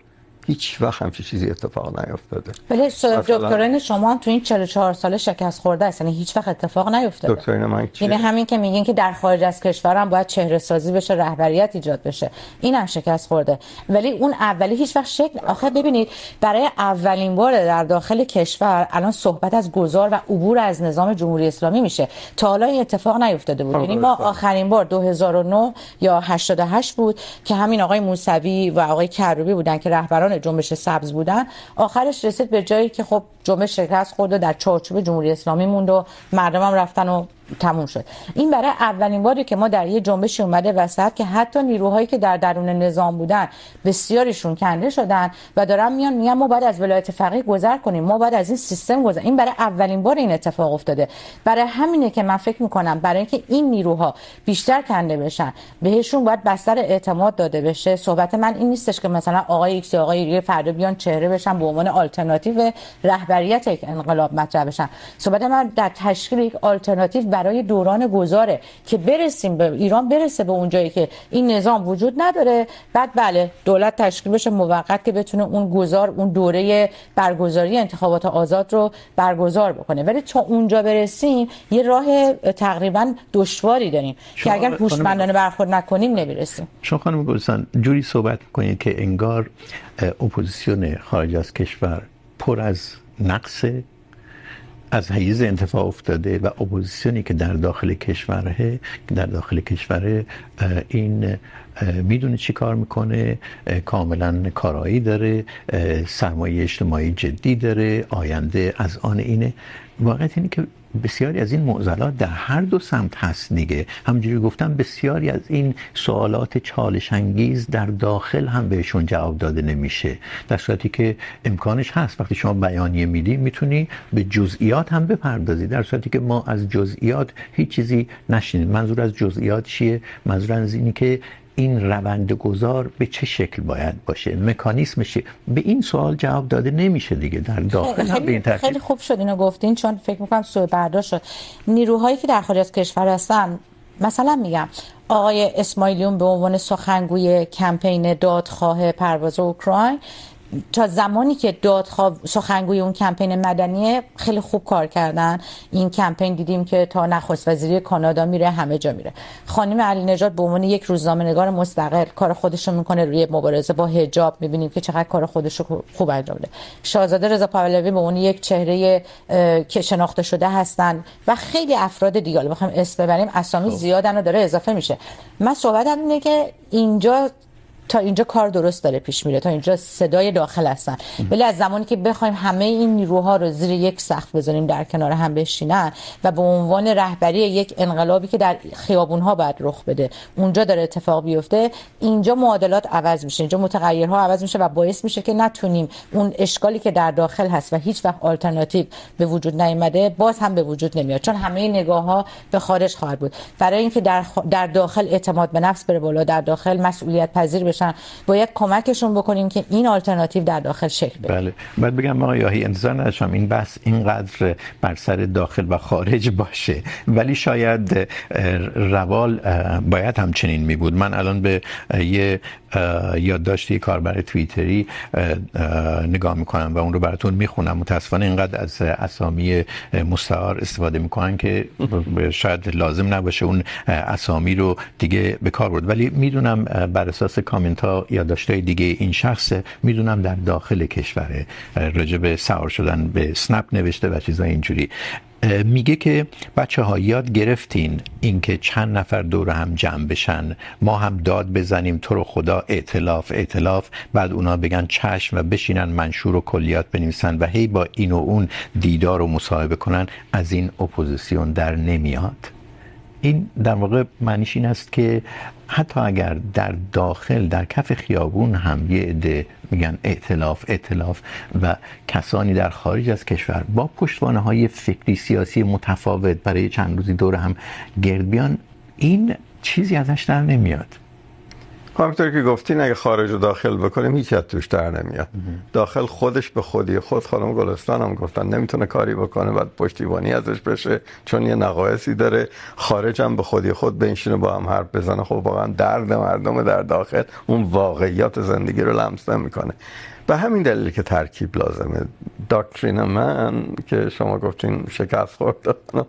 هیچ وقت همچین چیزی اتفاق نیفتاده ولی دکترین شما هم تو این 44 سال شکست خورده است. یعنی هیچ وقت اتفاق نیفتاده دکترین من چیه؟ یعنی همین که میگین که در خارج از کشور هم باید چهره سازی بشه رهبریت ایجاد بشه. این هم شکست خورده. ولی اون اولی هیچ وقت شکل آخه ببینید برای اولین بار در داخل کشور الان صحبت از گذار و عبور از نظام جمهوری اسلامی میشه. تا حالا این اتفاق نیفتاده بود. یعنی ما آخرین بار 2009 یا 88 بود که همین آقای موسوی و آقای کروبی بودن که رهبران جنبش سبز بودن آخرش رسید به جایی که خب جنبش شکست خورد و در چارچوب جمهوری اسلامی موند و مردم هم رفتن و تموم شد. این برای اولین باری که ما در یه جنبشی اومده وسط که حتی نیروهایی که در درون نظام بودن بسیاریشون کنده شدن و دارن میان میگن ما باید از ولایت فقیه گذر کنیم، ما باید از این سیستم گذر این برای اولین بار این اتفاق افتاده. برای همینه که من فکر میکنم برای اینکه این نیروها بیشتر کنده بشن، بهشون باید بستر اعتماد داده بشه. صحبت من این نیستش که مثلا آقای ایکس آقای ایری فردا بیان چهره بشن به عنوان آلترناتیو رهبری رهبریت یک انقلاب مطرح بشن. صحبت من در تشکیل یک آلترناتیو برای دوران گذاره که برسیم به ایران برسه به اون جایی که این نظام وجود نداره. بعد بله دولت تشکیل بشه موقت که بتونه اون گذار اون دوره برگزاری انتخابات آزاد رو برگزار بکنه. ولی تا اونجا برسیم یه راه تقریباً دشواری داریم که اگر هوشمندانه برخورد نکنیم نمیرسیم. شما خانم گلستان جوری صحبت میکنید که انگار اپوزیسیون خارج از کشور پر از نقص از حیز انتفاع افتاده و اپوزیسیونی که در داخل کشوره در داخل کشوره این میدونه چی کار میکنه کاملا کارایی داره سرمایه اجتماعی جدی داره، آینده از آن اینه. واقعیت اینه که بسیاری از این معضلات در هر دو سمت هست دیگه. همونجوری گفتم بسیاری از این سوالات چالش انگیز در داخل هم بهشون جواب داده نمیشه. در صورتی که امکانش هست. وقتی شما بیانیه میدی، میتونی به جزئیات هم بپردازی. در صورتی که ما از جزئیات هیچ چیزی نشنید منظور از جزئیات چیه؟ منظور از اینی که این روند گذار به چه شکل باید باشه؟ مکانیسمش به این سوال جواب داده نمیشه دیگه در داخل هم به این ترتیب خیلی خوب شد اینو گفتین چون فکر میکنم سوء برداشت شد. نیروهایی که در خارج از کشور هستن مثلا میگم آقای اسماعیلیون به عنوان سخنگوی کمپین دادخواه پرواز اوکراین تا زمانی که دادخواه سخنگوی اون کمپین مدنیه خیلی خوب کار کردن. این کمپین دیدیم که تا نخست وزیری کانادا میره همه جا میره. خانم علی نژاد به عنوان یک روزنامه نگار مستقل کار خودش رو میکنه روی مبارزه با حجاب. میبینیم که چقدر کار خودش رو خوب انجام میده. شاهزاده رضا پهلوی به عنوان یک چهره که شناخته شده هستن و خیلی افراد دیگه. بخوایم اسم ببریم اسامی زیادن و داره اضافه میشه. من صحبتم اینه که اینجا تا اینجا کار درست داره پیش میره، تا اینجا صدای داخل هستن. ولی از زمانی که بخوایم همه این نیروها رو زیر یک سقف بذاریم، در کنار هم بشینن و به عنوان رهبری یک انقلابی که در خیابون ها باید رخ بده، اونجا داره اتفاق بیفته، اینجا معادلات عوض میشه، اینجا متغیرها عوض میشه و باعث میشه که نتونیم اون اشکالی که در داخل هست و هیچ وقت آلترناتیو به وجود نیامده باز هم به وجود نمیاد. چون همه نگاه ها به خارج خواهد بود. برای اینکه در خ... در داخل اعتماد به نفس بره بالا، در داخل مسئولیت پذیر بشه بشن باید کمکشون بکنیم که این آلترناتیو در داخل شکل بگیره بله. بعد بگم آقای یاهی، انتظار نداشتم این بحث اینقدر بر سر داخل و خارج باشه. ولی شاید روال باید همچنین می بود من الان به یه یادداشتی کاربر توییتری نگاه میکنم و اون رو براتون میخونم. متاسفانه اینقدر از اسامی مستعار استفاده میکنن که شاید لازم نباشه اون اسامی رو دیگه به کار برد. ولی میدونم بر اساس کامنت ها، یادداشت‌های دیگه این شخص، میدونم در داخل کشوره راجع به سوار شدن به سنپ نوشته و چیزای اینجوری. میگه که بچه ها یاد گرفتین اینکه چند نفر دور هم جمع بشن. ما هم داد بزنیم، تو رو خدا ائتلاف ائتلاف. بعد اونا بگن چشم و بشینن، منشور و کلیات بنویسن و هی با این و اون دیدار و مصاحبه کنن. Is an اپوزیسیون there نمیاد. این در واقع معنیش این است که حتی اگر در داخل، در کف خیابون هم یه عده میگن ائتلاف ائتلاف و کسانی در خارج از کشور با پشتوانه های فکری، سیاسی متفاوت برای چند روزی دور هم گرد بیان، این چیزی ازش در نمیاد. همونطور که گفتین اگه خارج و داخل بکنیم، هیچ از توش در نمیاد. داخل خودش به خودی، خود خانم گلستان هم گفتن، نمیتونه کاری بکنه، بعد پشتیبانی ازش بشه، چون یه نقایصی داره. خارج هم به خودی، خود بنشینه با هم حرف بزنه. خب واقعا درد مردم در داخل اون واقعیات زندگی رو لمس نمیکنه. به همین دلیل که ترکیب لازمه. داکترین من که شما گفتین شکست خورد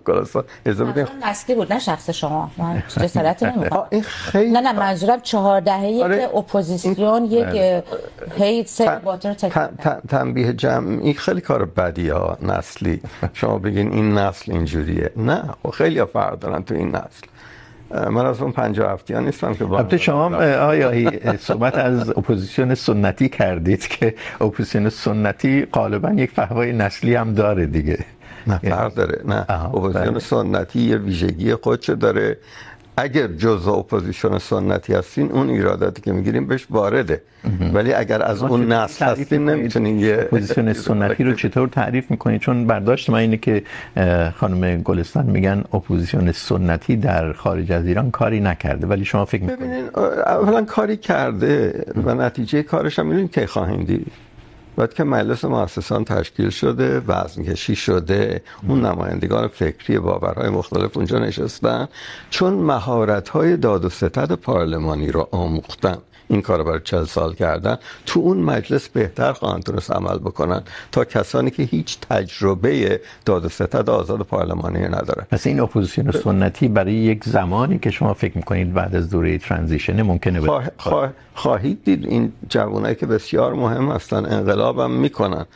کلاسا اجازه بدین. نسلی بود نه شخص شما. من جسارت نمیخوام. این خیلی نه نه منظورم چهار دهه که اپوزیسیون یک هیت سر باتر تنبیه جمع این خیلی کار بدیه ها نسلی. شما بگین این نسل اینجوریه. نه خیلی فرق دارن تو این نسل. من از اون 57 ها نیستم که البته شما آیا صحبت از اپوزیسیون سنتی کردید که اپوزیسیون سنتی غالبا یک فهوای نسلی هم داره دیگه. نه فرق داره. نه اپوزیسیون سنتی یه ویژگی خودش داره. اگر جزء اپوزیسیون سنتی هستین اون ایراداتی که میگیریم بهش وارده. ولی اگر از اون نسل هستین نمیتونین یه اپوزیسیون سنتی رو چطور تعریف میکنید؟ چون برداشت من اینه که خانم گلستان میگن اپوزیسیون سنتی در خارج از ایران کاری نکرده. ولی شما فکر میکنید؟ ببینین اولا کاری کرده و نتیجه کارش هم میدونید کی خواهیم دید. بعد که مجلس مؤسسان تشکیل شده وزن کشی شده اون نمایندگان فکری باورهای مختلف اونجا نشستن چون مهارت های داد و ستد پارلمانی رو آموختن. این کار برای چل سال کردن. تو اون مجلس بهتر خواهند تونست عمل بکنن تا کسانی که هیچ تجربه داد و ستد آزاد پارلمانی ندارن. پس این اپوزیسیون سنتی برای یک زمانی که شما فکر میکنید بعد از دوره ترانزیشن ممکنه خواه... خواه... خواهید دید. این جوانایی که بسیار مهم هستن انقلاب هم میکنن.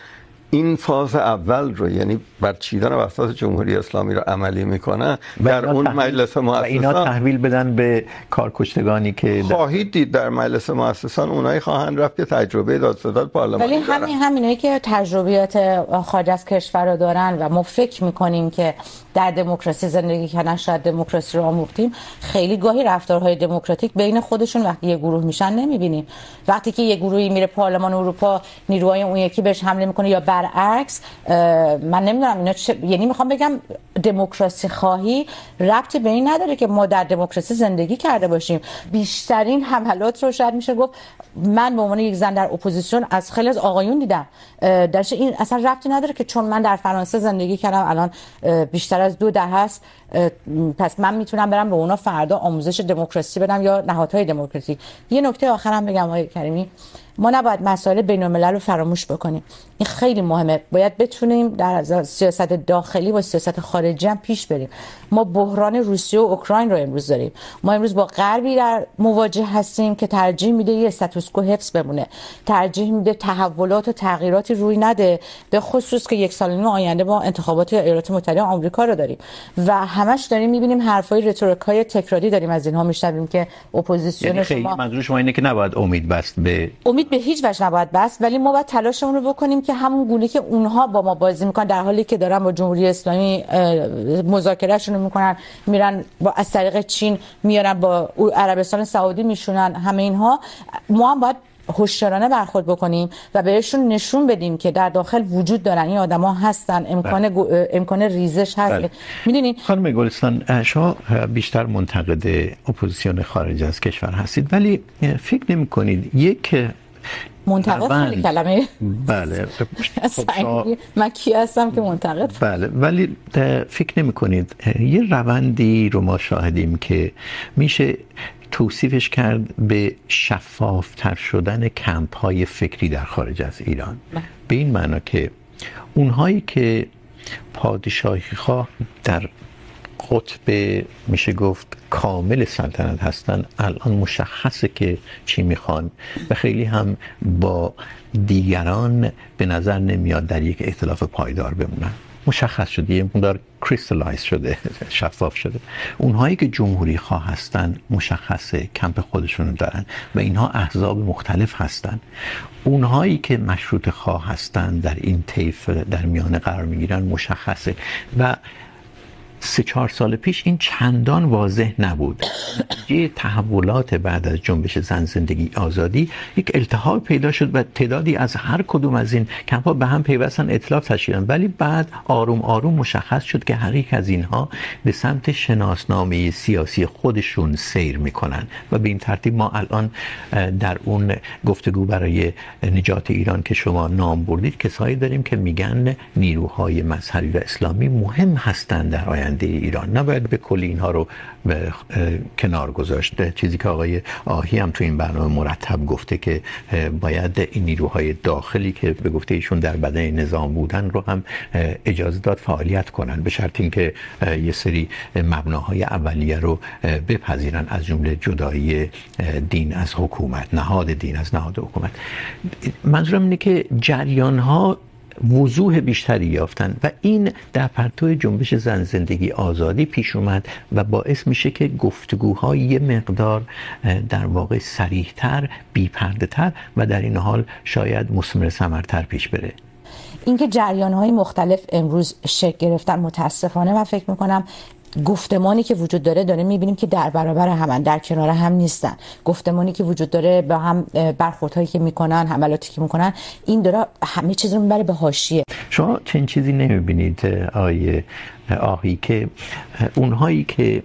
این فاز اول رو یعنی برچیدن وسط جمهوری اسلامی رو عملی میکنن در اون مجلس مؤسسان و اینا تحویل بدن به کارکشتگانی که خواهید دید در مجلس مؤسسان اونایی خواهند رفت که تجربه دادستان پارلمانی ولی همین همینایی که تجربیات خارج از کشور رو دارن و ما فکر میکنیم که در دموکراسی زندگی کردن، شاید دموکراسی رو آموختیم. خیلی گاهی رفتارهای دموکراتیک بین خودشون وقتی یه گروه میشن نمیبینیم. وقتی که یه گروهی میره پارلمان اروپا، نیروهای اون یکی بهش حمله میکنه یا برعکس من نمیدونم اینا چه... یعنی میخوام بگم دموکراسی خواهی ربطی به این نداره که ما در دموکراسی زندگی کرده باشیم. بیشترین حملات رو شاید میشه گفت، من به عنوان یک زن در اپوزیسیون از خیلی از آقایون دیدم. درش این اصلا ربطی نداره که چون من در فرانسه زندگی کردم، الان بیشتر از دو دهه است پس من میتونم برم به اونا فردا آموزش دموکراسی بدم یا نهادهای دموکراسی یه نکته آخرم بگم آقای کریمی. ما نباید مسائل بین الملل رو فراموش بکنیم. این خیلی مهمه. باید بتونیم در سیاست داخلی و سیاست خارجی هم پیش بریم. ما بحران روسیه و اوکراین رو امروز داریم. ما امروز با غربی در مواجه هستیم که ترجیح میده یه استاتوس کو حفظ بمونه. ترجیح میده تحولات و تغییراتی روی نده به خصوص که یک سال نیم آینده با انتخابات ایالات متحده آمریکا رو داریم. و همش داریم میبینیم حرفای رتوریک های تکراری داریم از اینها میشنویم که اپوزیسیون یعنی شما منظور شما اینه که نباید امید بست به امید به هیچ وجه نباید بست ولی ما باید تلاشمون رو بکنیم که همون گونه که اونها با ما بازی میکنن در حالی که دارن با جمهوری اسلامی مذاکرهشون رو میکنن میرن با از طریق چین میارن با عربستان سعودی میشونن همه اینها. ما هم باید هوشیارانه برخورد بکنیم و بهشون نشون بدیم که در داخل وجود دارن. این آدما هستن امکان گو... امکان ریزش هست. میدونین؟ خانم گلستان شما بیشتر منتقد اپوزیسیون خارج از کشور هستید ولی فکر نمی کنید یک منتقد خیلی کلمه بله. خب من کی هستم که منتقد؟ بله. ولی فکر نمی کنید یه روندی رو ما شاهدیم که میشه توصیفش کرد به شفافتر شدن کمپ های فکری در خارج از ایران. به این معنا که اونهایی که پادشاهی خواه در قطب میشه گفت کامل سلطنت هستن. الان مشخصه که چی میخوان. و خیلی هم با دیگران به نظر نمیاد در یک ائتلاف پایدار بمونن. مشخص شده، یه مقدار کریستالایز شده، شفاف شده. اونهایی که جمهوری خواه هستن مشخصه، کمپ خودشون رو دارن و اینها احزاب مختلف هستن. اونهایی که مشروط خواه هستن در این طیف در میانه قرار میگیرن مشخصه. و سه چهار سال پیش این چندان واضح نبود. یه تحولات بعد از جنبش زن زندگی آزادی یک التحاب پیدا شد و تعدادی از هر کدوم از این کمپ به هم پیوستن اطلاف تشکیلن ولی بعد آروم آروم مشخص شد که هر یک از اینها به سمت شناسنامه سیاسی خودشون سیر میکنن. و به این ترتیب ما الان در اون گفتگو برای نجات ایران که شما نام بردید، کسایی داریم که میگن نیروهای مذهبی و اسلامی مهم هستند در آینده. آینده ایران. نباید به کلی اینها رو به کنار گذاشت. چیزی که آقای آهی هم تو این برنامه مرتب گفته که باید این نیروهای داخلی که به گفته ایشون در بدن نظام بودن رو هم اجازه داد فعالیت کنن. به شرط اینکه یه سری مبناهای اولیه رو بپذیرن از جمله جدایی دین از حکومت، نهاد دین از نهاد حکومت. منظورم اینه که جریان‌ها وضوح بیشتری یافتن و این در پرتو جنبش زن زندگی آزادی پیش اومد و باعث میشه که گفتگوهای یه مقدار در واقع صریحتر، بیپردهتر و در این حال شاید مثمر ثمرتر پیش بره. اینکه جریان های مختلف امروز شکل گرفتن متاسفانه و فکر میکنم گفتمانی که وجود داره داره میبینیم که در برابر هم در کنار هم نیستن. گفتمانی که وجود داره با هم برخوردهایی که میکنن، حملاتی که میکنن، این داره همه چیز رو میبره به حاشیه. شما چنین چیزی نمیبینید آیه آهی که اونهایی که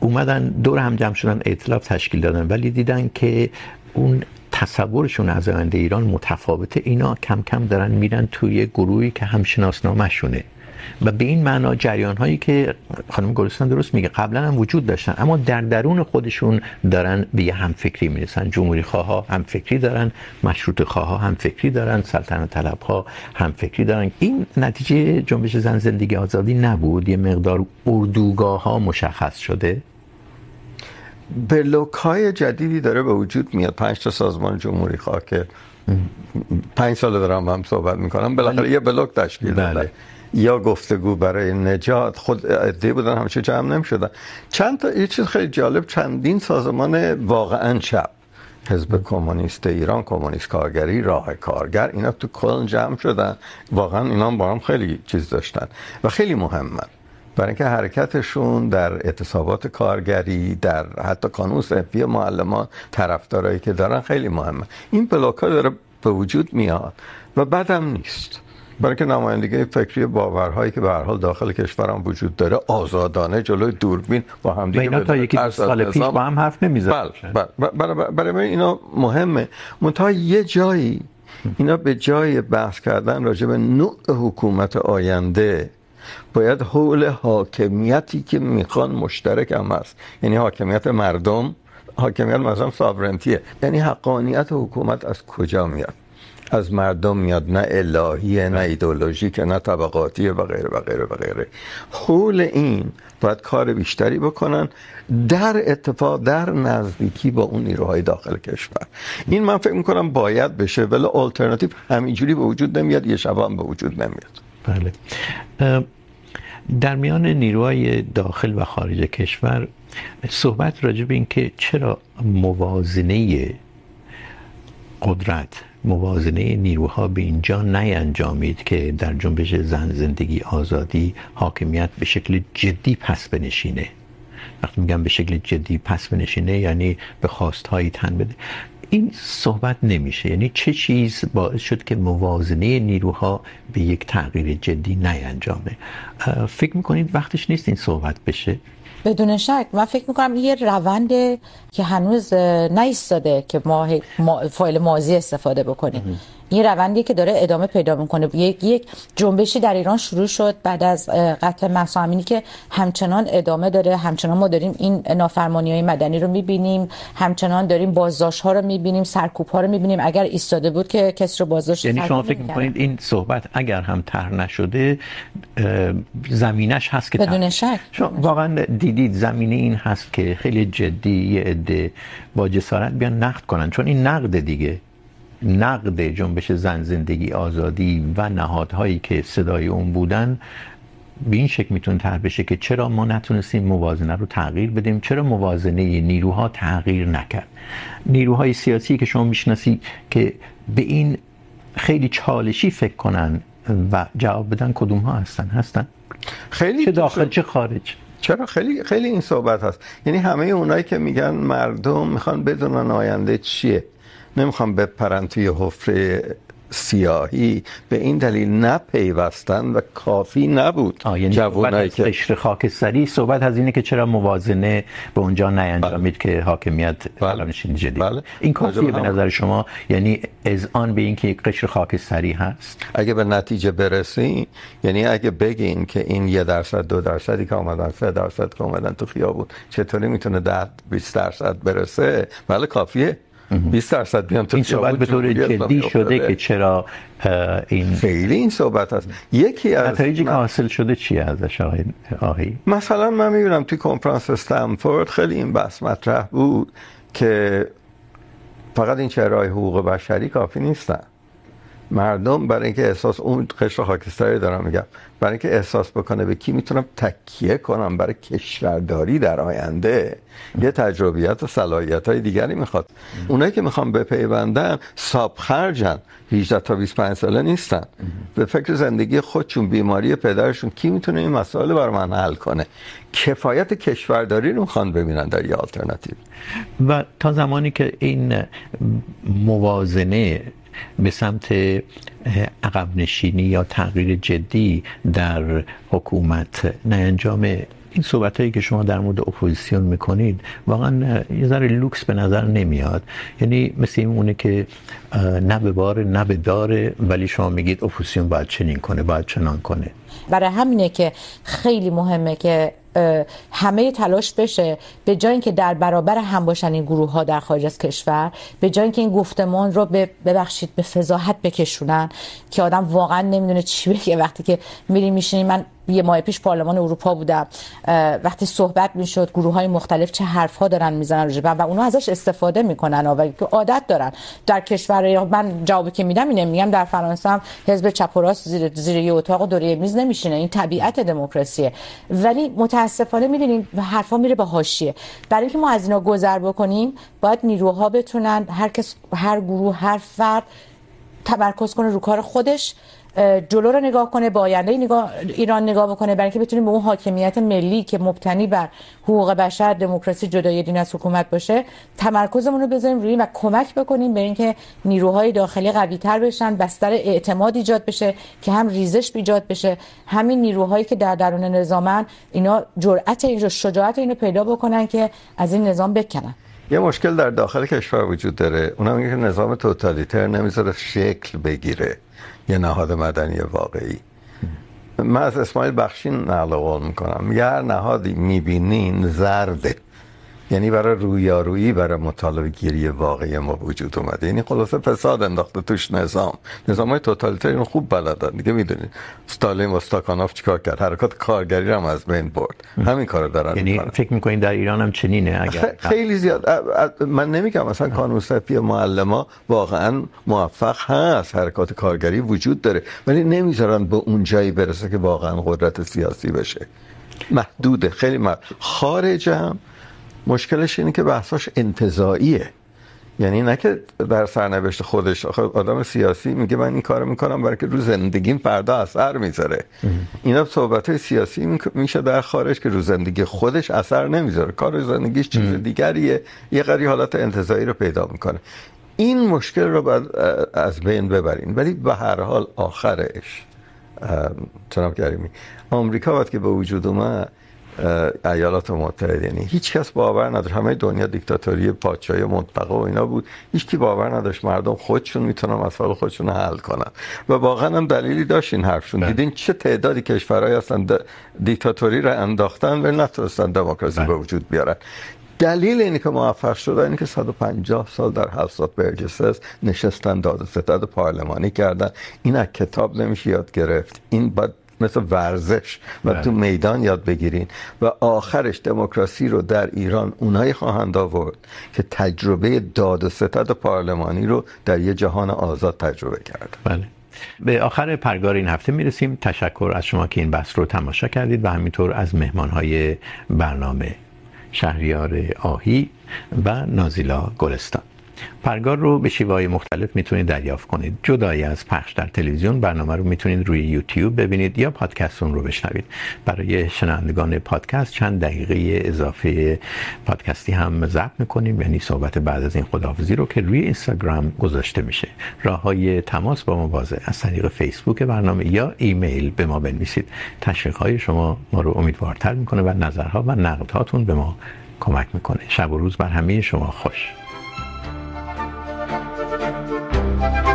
اومدن دور هم جمع شدن، ائتلاف تشکیل دادن، ولی دیدن که اون تصورشون از آینده ایران متفاوته، اینا کم کم دارن میرن توی گروهی که هم شناسنامه‌شونه. و به این معنا جریان هایی که خانم گلستان درست میگه قبلا هم وجود داشتن اما در درون خودشون دارن به یه همفکری میرسن. جمهوری خواه ها همفکری دارن مشروط خواه ها همفکری دارن سلطنت طلب ها همفکری دارن. این نتیجه جنبش زن زندگی آزادی نبود؟ یه مقدار اردوگاه ها مشخص شده؟ بلوک های جدیدی داره به وجود میاد. پنج تا سازمان جمهوری خواه که پنج سال دارم هم صحبت میکنم. بالاخره یه بلوک تشکیل داده یا گفتگو برای نجات، خود عده بودن، همیشه جمع نمی شدن چند تا، یه چیز خیلی جالب، چندین سازمان واقعا چپ حزب کمونیست ایران، کمونیست کارگری، راه کارگر، اینا تو کل جمع شدن. واقعا اینا با هم خیلی چیز داشتن و خیلی مهمن. برای اینکه حرکتشون در اعتصابات کارگری، در حتی قانون صنفی معلمان، طرفدارایی که دارن، خیلی مهمه این بلاک داره به وجود میاد و بعدم نیست. برای نمایندگی فکری باورهایی که به هر حال داخل کشورم وجود داره آزادانه جلوی دوربین با هم دیگه اینا تا یکی سال پیش با هم حرف نمیزنن بله برای برای من اینا مهمه. منتها یه جایی اینا به جای بحث کردن راجع به نوع حکومت آینده باید حول حاکمیتی که میخوان مشترک هم هست. یعنی حاکمیت مردم حاکمیت مثلا ساورنتیه یعنی حقانیت حکومت از کجا میاد؟ از مردم میاد، نه الهیه نه ایدئولوژیکه نه طبقاتیه و غیره و غیره و غیره. حول این باید کار بیشتری بکنن در اتفاق، در نزدیکی با اون نیروهای داخل کشور. این من فکر میکنم باید بشه، ولی آلترناتیو همینجوری به وجود نمیاد، یه شب هم به وجود نمیاد. بله. در میان نیروهای داخل و خارج کشور صحبت راجع به این که چرا موازنه قدرت موازنه نیروها به اینجا نینجامید که در جنبش زن زندگی آزادی حاکمیت به شکل جدی پس بنشینه. وقتی میگم به شکل جدی پس بنشینه یعنی به خواستهایی تن بده. این صحبت نمیشه. یعنی چه چیز باعث شد که موازنه نیروها به یک تغییر جدی نینجامه فکر میکنید وقتش نیست این صحبت بشه؟ بدون شک. من فکر میکنم یه رونده که هنوز نیستاده که ما فایل ماضی استفاده بکنیم. یه روندی که داره ادامه پیدا میکنه. یک یک جنبشی در ایران شروع شد بعد از قتل مهسا امینی که همچنان ادامه داره. همچنان ما داریم این نافرمانی های مدنی رو میبینیم. همچنان داریم بازداشت ها رو میبینیم سرکوب ها رو میبینیم. اگر ایستاده بود که کسی رو بازداشت یعنی شما فکر میکنید این صحبت اگر هم طرح نشده زمینش هست که بدون شک. شما واقعا دیدید زمینه این هست که خیلی جدی یه عده با جسارت بیان نقد کنن. چون این نقد دیگه نقد جنبش زن زندگی آزادی و نهادهایی که صدای اون بودن به این شکل میتونه طرح بشه که چرا ما نتونستیم موازنه رو تغییر بدیم؟ چرا موازنه نیروها تغییر نکرد؟ نیروهای سیاسی که شما میشناسی که به این خیلی چالشی فکر کنن و جواب بدن کدوم ها هستن؟ هستن؟ خیلی چه داخل چه خارج؟ چرا خیلی خیلی این صحبت هست. یعنی همه اونایی که میگن مردم میخوان بدونن آینده چیه. نمیخوان بپرن توی حفره سیاهی به این دلیل نپیوستن و کافی نبود. یعنی جوانایی که قشر خاکستری صحبت از اینه که چرا موازنه به اونجا نینجامید که حاکمیت قلمنشین جدید. بله. این کافیه به نظر شما؟ یعنی اذعان به این که یک قشر خاکستری هست؟ اگه به نتیجه برسین یعنی اگه بگین که این یه درصد دو درصدی که آمدن سه درصد که آمدن تو خیابون چطوری میتونه ده 20 درصد برسه؟ بله کافیه. 20 درصد بیان تو این صحبت به طور جدی شده که چرا این خیلی این صحبت هست یکی از نتایجی که حاصل شده چیه ازش آقای آهی مثلا من میبینم توی کنفرانس استنفورد خیلی این بحث مطرح بود که فقط این چهرهای حقوق بشری کافی نیستن مردم برای اینکه احساس، اون قشر خاکستری دارم میگم، برای اینکه احساس بکنه به کی میتونم تکیه کنم برای کشورداری در آینده، یه تجربیات و صلاحیت های دیگری میخواد. اونایی که میخوام بپیوندن ساب خرجن 18 تا 25 ساله نیستن. به فکر زندگی خودشون، بیماری پدرشون، کی میتونه این مسائل برای من حل کنه؟ کفایت کشورداری رو میخوان ببینن در یه آلترناتیو و تا زمانی که این موازنه به سمت عقب نشینی یا تغییر جدی در حکومت نه انجام این صحبت هایی که شما در مورد اپوزیسیون میکنید واقعا یه ذره لوکس به نظر نمیاد. یعنی مثل این اونه که نه به بار، نه به داره ولی شما میگید اپوزیسیون باید چنین کنه، باید چنان کنه. برای همینه که خیلی مهمه که همه تلاش بشه. به جای اینکه در برابر هم باشن این گروه ها در خارج از کشور، به جای اینکه این گفتمان رو به، ببخشید، به فضاحت بکشونن، که آدم واقعا نمیدونه چی بگه. وقتی که میری میشینی، من یه ماه پیش پارلمان اروپا بودم. وقتی صحبت میشد گروه های مختلف چه حرف ها دارن میزنن راجع و اونا ازش استفاده میکنن و عادت دارن. در کشور من جوابی که میدم اینه، میگم در فرانسه هم حزب چپ و راست زیر زیر یه اتاق دوره میز نمیشینه، این طبیعت دموکراسیه. ولی متاسفانه میدونین حرفا میره به حاشیه. برای اینکه ما از اینا گذر بکنیم، باید نیروها بتونن، هر کس، هر گروه، هر فرد تمرکز کنه رو کار خودش جلو رو نگاه کنه، با آینده نگاه، ایران نگاه بکنه، برای اینکه بتونیم به اون حاکمیت ملی که مبتنی بر حقوق بشر، دموکراسی جدای دین از حکومت باشه، تمرکزمون رو بذاریم روی و کمک بکنیم به اینکه نیروهای داخلی قوی تر بشن، بستر اعتماد ایجاد بشه، که هم ریزش ایجاد بشه. همین نیروهایی که در درون نظامن، اینا جرأت این شجاعت اینو پیدا بکنن که از این نظام بکنن. یه مشکل در داخل کشور وجود داره. اونم اینکه نظام توتالیتر نمیذاره شکل بگیره. یه نهاد مدنی واقعی. من از اسماعیل بخشی نقل قول میکنم. یه هر نهادی میبینین زرده. یعنی برای رویارویی برای مطالبه گیری واقعی ما وجود اومده. یعنی خلاصه فساد انداخته توش نظام. نظام های توتالیتر اینو خوب بلدن دیگه میدونید استالین و استاکانوف چیکار کرد؟ حرکات کارگری رو هم از بین برد. همین کارو دارن یعنی فکر میکنین در ایران هم چنینه اگر خیلی زیاد. من نمیگم مثلا کانوسفی معلما واقعا موفق هست. حرکات کارگری وجود داره. ولی نمیذارن به اون جایی برسه که واقعا قدرت سیاسی بشه. محدوده. خیلی محدود. خارج هم مشکلش اینه که بحثاش انتزاعیه یعنی نه که در سرنوشت خودش آدم سیاسی میگه من این کارو میکنم برای که رو زندگیم فردا اثر میذاره. اینا صحبت های سیاسی میشه در خارج که رو زندگی خودش اثر نمیذاره. کار زندگیش چیز دیگریه. یه قدری حالت انتزاعی رو پیدا میکنه. این مشکل رو باید از بین ببرین. ولی به هر حال آخرش جناب کریمی آمریکا وقتی که به وجود اومد ایالات متحده یعنی هیچ کس باور نداشت. همه دنیا دیکتاتوری پادشاهی مطلقه و اینا بود. هیچ کی باور نداشت مردم خودشون میتونن مسائل خودشون حل کنن. و واقعا هم دلیلی داشت این حرفشون دیدین چه تعدادی کشورهای هستن دیکتاتوری را انداختن و نتونستن دموکراسی به وجود بیارن. دلیل اینه که موفق شدن اینه که 150 سال در هاوس برجسس نشستن داد و ستد پارلمانی کردن. این از کتاب نمیشه یاد گرفت. این باید مثل ورزش و تو میدان یاد بگیرین. و آخرش دموکراسی رو در ایران اونایی خواهند آورد که تجربه داد و ستد پارلمانی رو در یه جهان آزاد تجربه کرد بله. به آخر پرگار این هفته میرسیم. تشکر از شما که این بحث رو تماشا کردید و همینطور از مهمانهای برنامه شهریار آهی و نازیلا گلستان. پرگار رو به شیوهای مختلف میتونید دریافت کنید. جدایی از پخش در تلویزیون برنامه رو میتونید روی یوتیوب ببینید یا پادکست اون رو بشنوید. برای شنوندگان پادکست چند دقیقه اضافه پادکستی هم ضبط میکنیم یعنی صحبت بعد از این خداحافظی رو که روی اینستاگرام گذاشته میشه. راه های تماس با ما بازه از طریق فیسبوک برنامه یا ایمیل به ما بنویسید. تشویق های شما ما رو امیدوارتر میکنه و نظرها و نقدهاتون به ما کمک میکنه. شب و روز بر همه شما خوش. Thank you.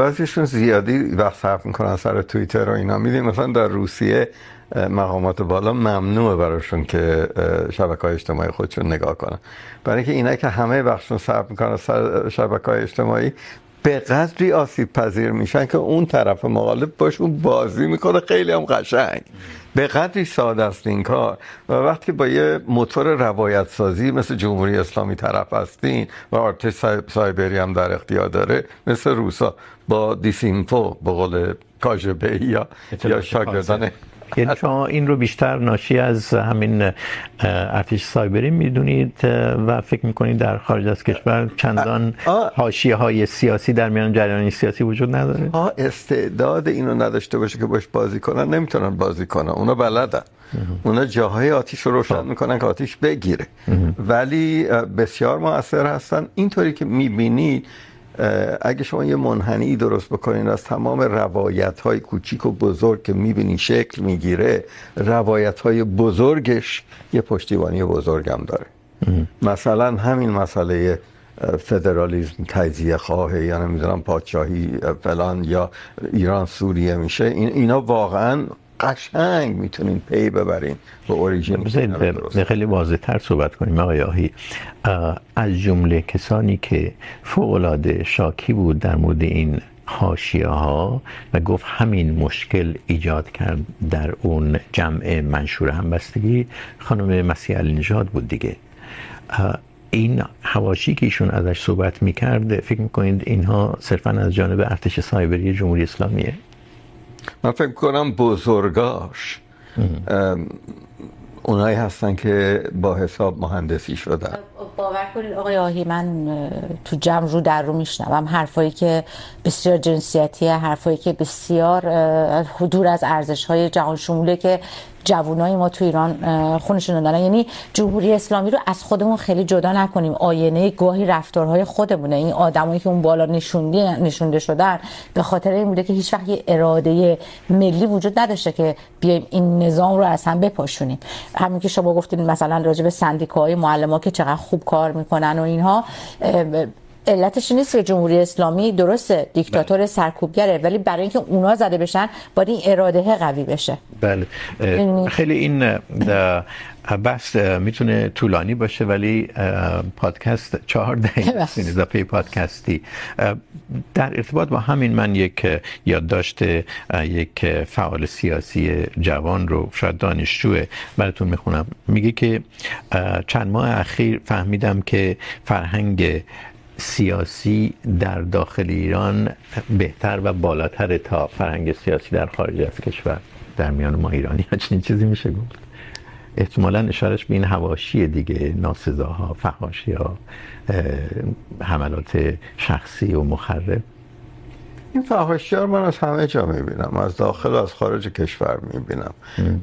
بعضیشون زیادی وقت صرف میکنن سر توییتر و اینا. میدیم مثلا در روسیه مقامات بالا ممنوعه براشون که شبکه های اجتماعی خودشون نگاه کنن. برای اینکه اینا که همه وقتشون صرف میکنن سر شبکه های اجتماعی به قدری آسیب پذیر میشن که اون طرف مغالب باشون بازی میکنه. خیلی هم قشنگ. به قدری ساده است این کار. و وقتی با یه موتور روایت سازی مثل جمهوری اسلامی طرف هستین و آرتش سایبری هم در اختیار داره مثل روسا با دیسینفو به قول کاجبه یا یا شاگردان یعنی شما این رو بیشتر ناشی از همین ارتش سایبری میدونید و فکر میکنید در خارج از کشور چندان حاشیه های سیاسی در میان جریان سیاسی وجود نداره؟ ها استعداد اینو نداشته باشه که باش بازی کنن. نمیتونن بازی کنن. اونا بلدن. اونا جاهای آتیش رو روشن میکنن که آتیش بگیره. ولی بسیار مؤثر هستن. اینطوری که میبینید اگه شما یه منحنی درست بکنین از تمام روایت های کوچیک و بزرگ که میبینین شکل میگیره روایت های بزرگش یه پشتیبانی بزرگ هم داره مثلا همین مسئله فدرالیزم تجزیه خواه یا نمیدونم پادشاهی فلان یا ایران سوریه میشه. این اینا واقعا قشنگ میتونین پی ببرین به اوریجین خیلی واضح تر صحبت کنیم آقای آهی از جمله کسانی که فوق العاده شاکی بود در مورد این حاشیه ها و گفت همین مشکل ایجاد کرد در اون جمع منشور همبستگی خانم مسیح علی نژاد بود دیگه. این حواشی که ایشون ازش صحبت میکرد فکر میکنید اینها صرفا از جانب ارتش سایبری جمهوری اسلامیه؟ من فکر کنم بزرگاش. اونایی هستن که با حساب مهندسی شدن. باور کنید آقای آهی، من تو جمع رو در رو میشنوم. حرفایی که بسیار جنسیتیه، حرفایی که بسیار دور از ارزش های جهان شموله که جوانای ما تو ایران خونشون دادن یعنی جمهوری اسلامی رو از خودمون خیلی جدا نکنیم. آینه گاهی رفتارهای خودمونه. این آدمایی که اون بالا نشوندی، نشونده شدن، به خاطر این بوده که هیچ وقت یه اراده ملی وجود نداشته که بیایم این نظام رو از هم بپاشونیم. همین که شما گفتین مثلا راجع به سندیکاهای معلما که چقدر خوب کار میکنن و اینها علتش نیست که جمهوری اسلامی درسته. دیکتاتور سرکوبگره. ولی برای اینکه اونا زده بشن باید این اراده قوی بشه. بله. خیلی این بحث میتونه طولانی باشه ولی پادکست چهار دقیقه است. اضافه پادکستی. در ارتباط با همین من یک یادداشت یک فعال سیاسی جوان رو شاید دانشجوه براتون میخونم. میگه که چند ماه اخیر فهمیدم که فرهنگ سیاسی در داخل ایران بهتر و بالاتر تا فرهنگ سیاسی در خارج از کشور در میان ما ایرانی ها چنین چیزی میشه گفت. احتمالا اشارش به این حواشی دیگه، ناسزاها فحاشی ها حملات شخصی و مخرب. این فحاشی ها من از همه جا میبینم. از داخل و از خارج کشور میبینم.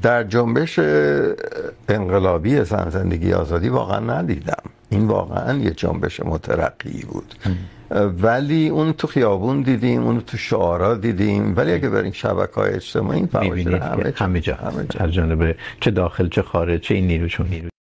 در جنبش انقلابی زن زندگی آزادی واقعا ندیدم. این واقعا یه جنبش مترقی بود. ولی اون تو خیابون دیدیم اون تو شعارا دیدیم. ولی اگه برین شبکه‌های اجتماعی این فحاشی همه جا همه جا. از جانب چه داخل چه خارج چه این نیرو چون نیرو.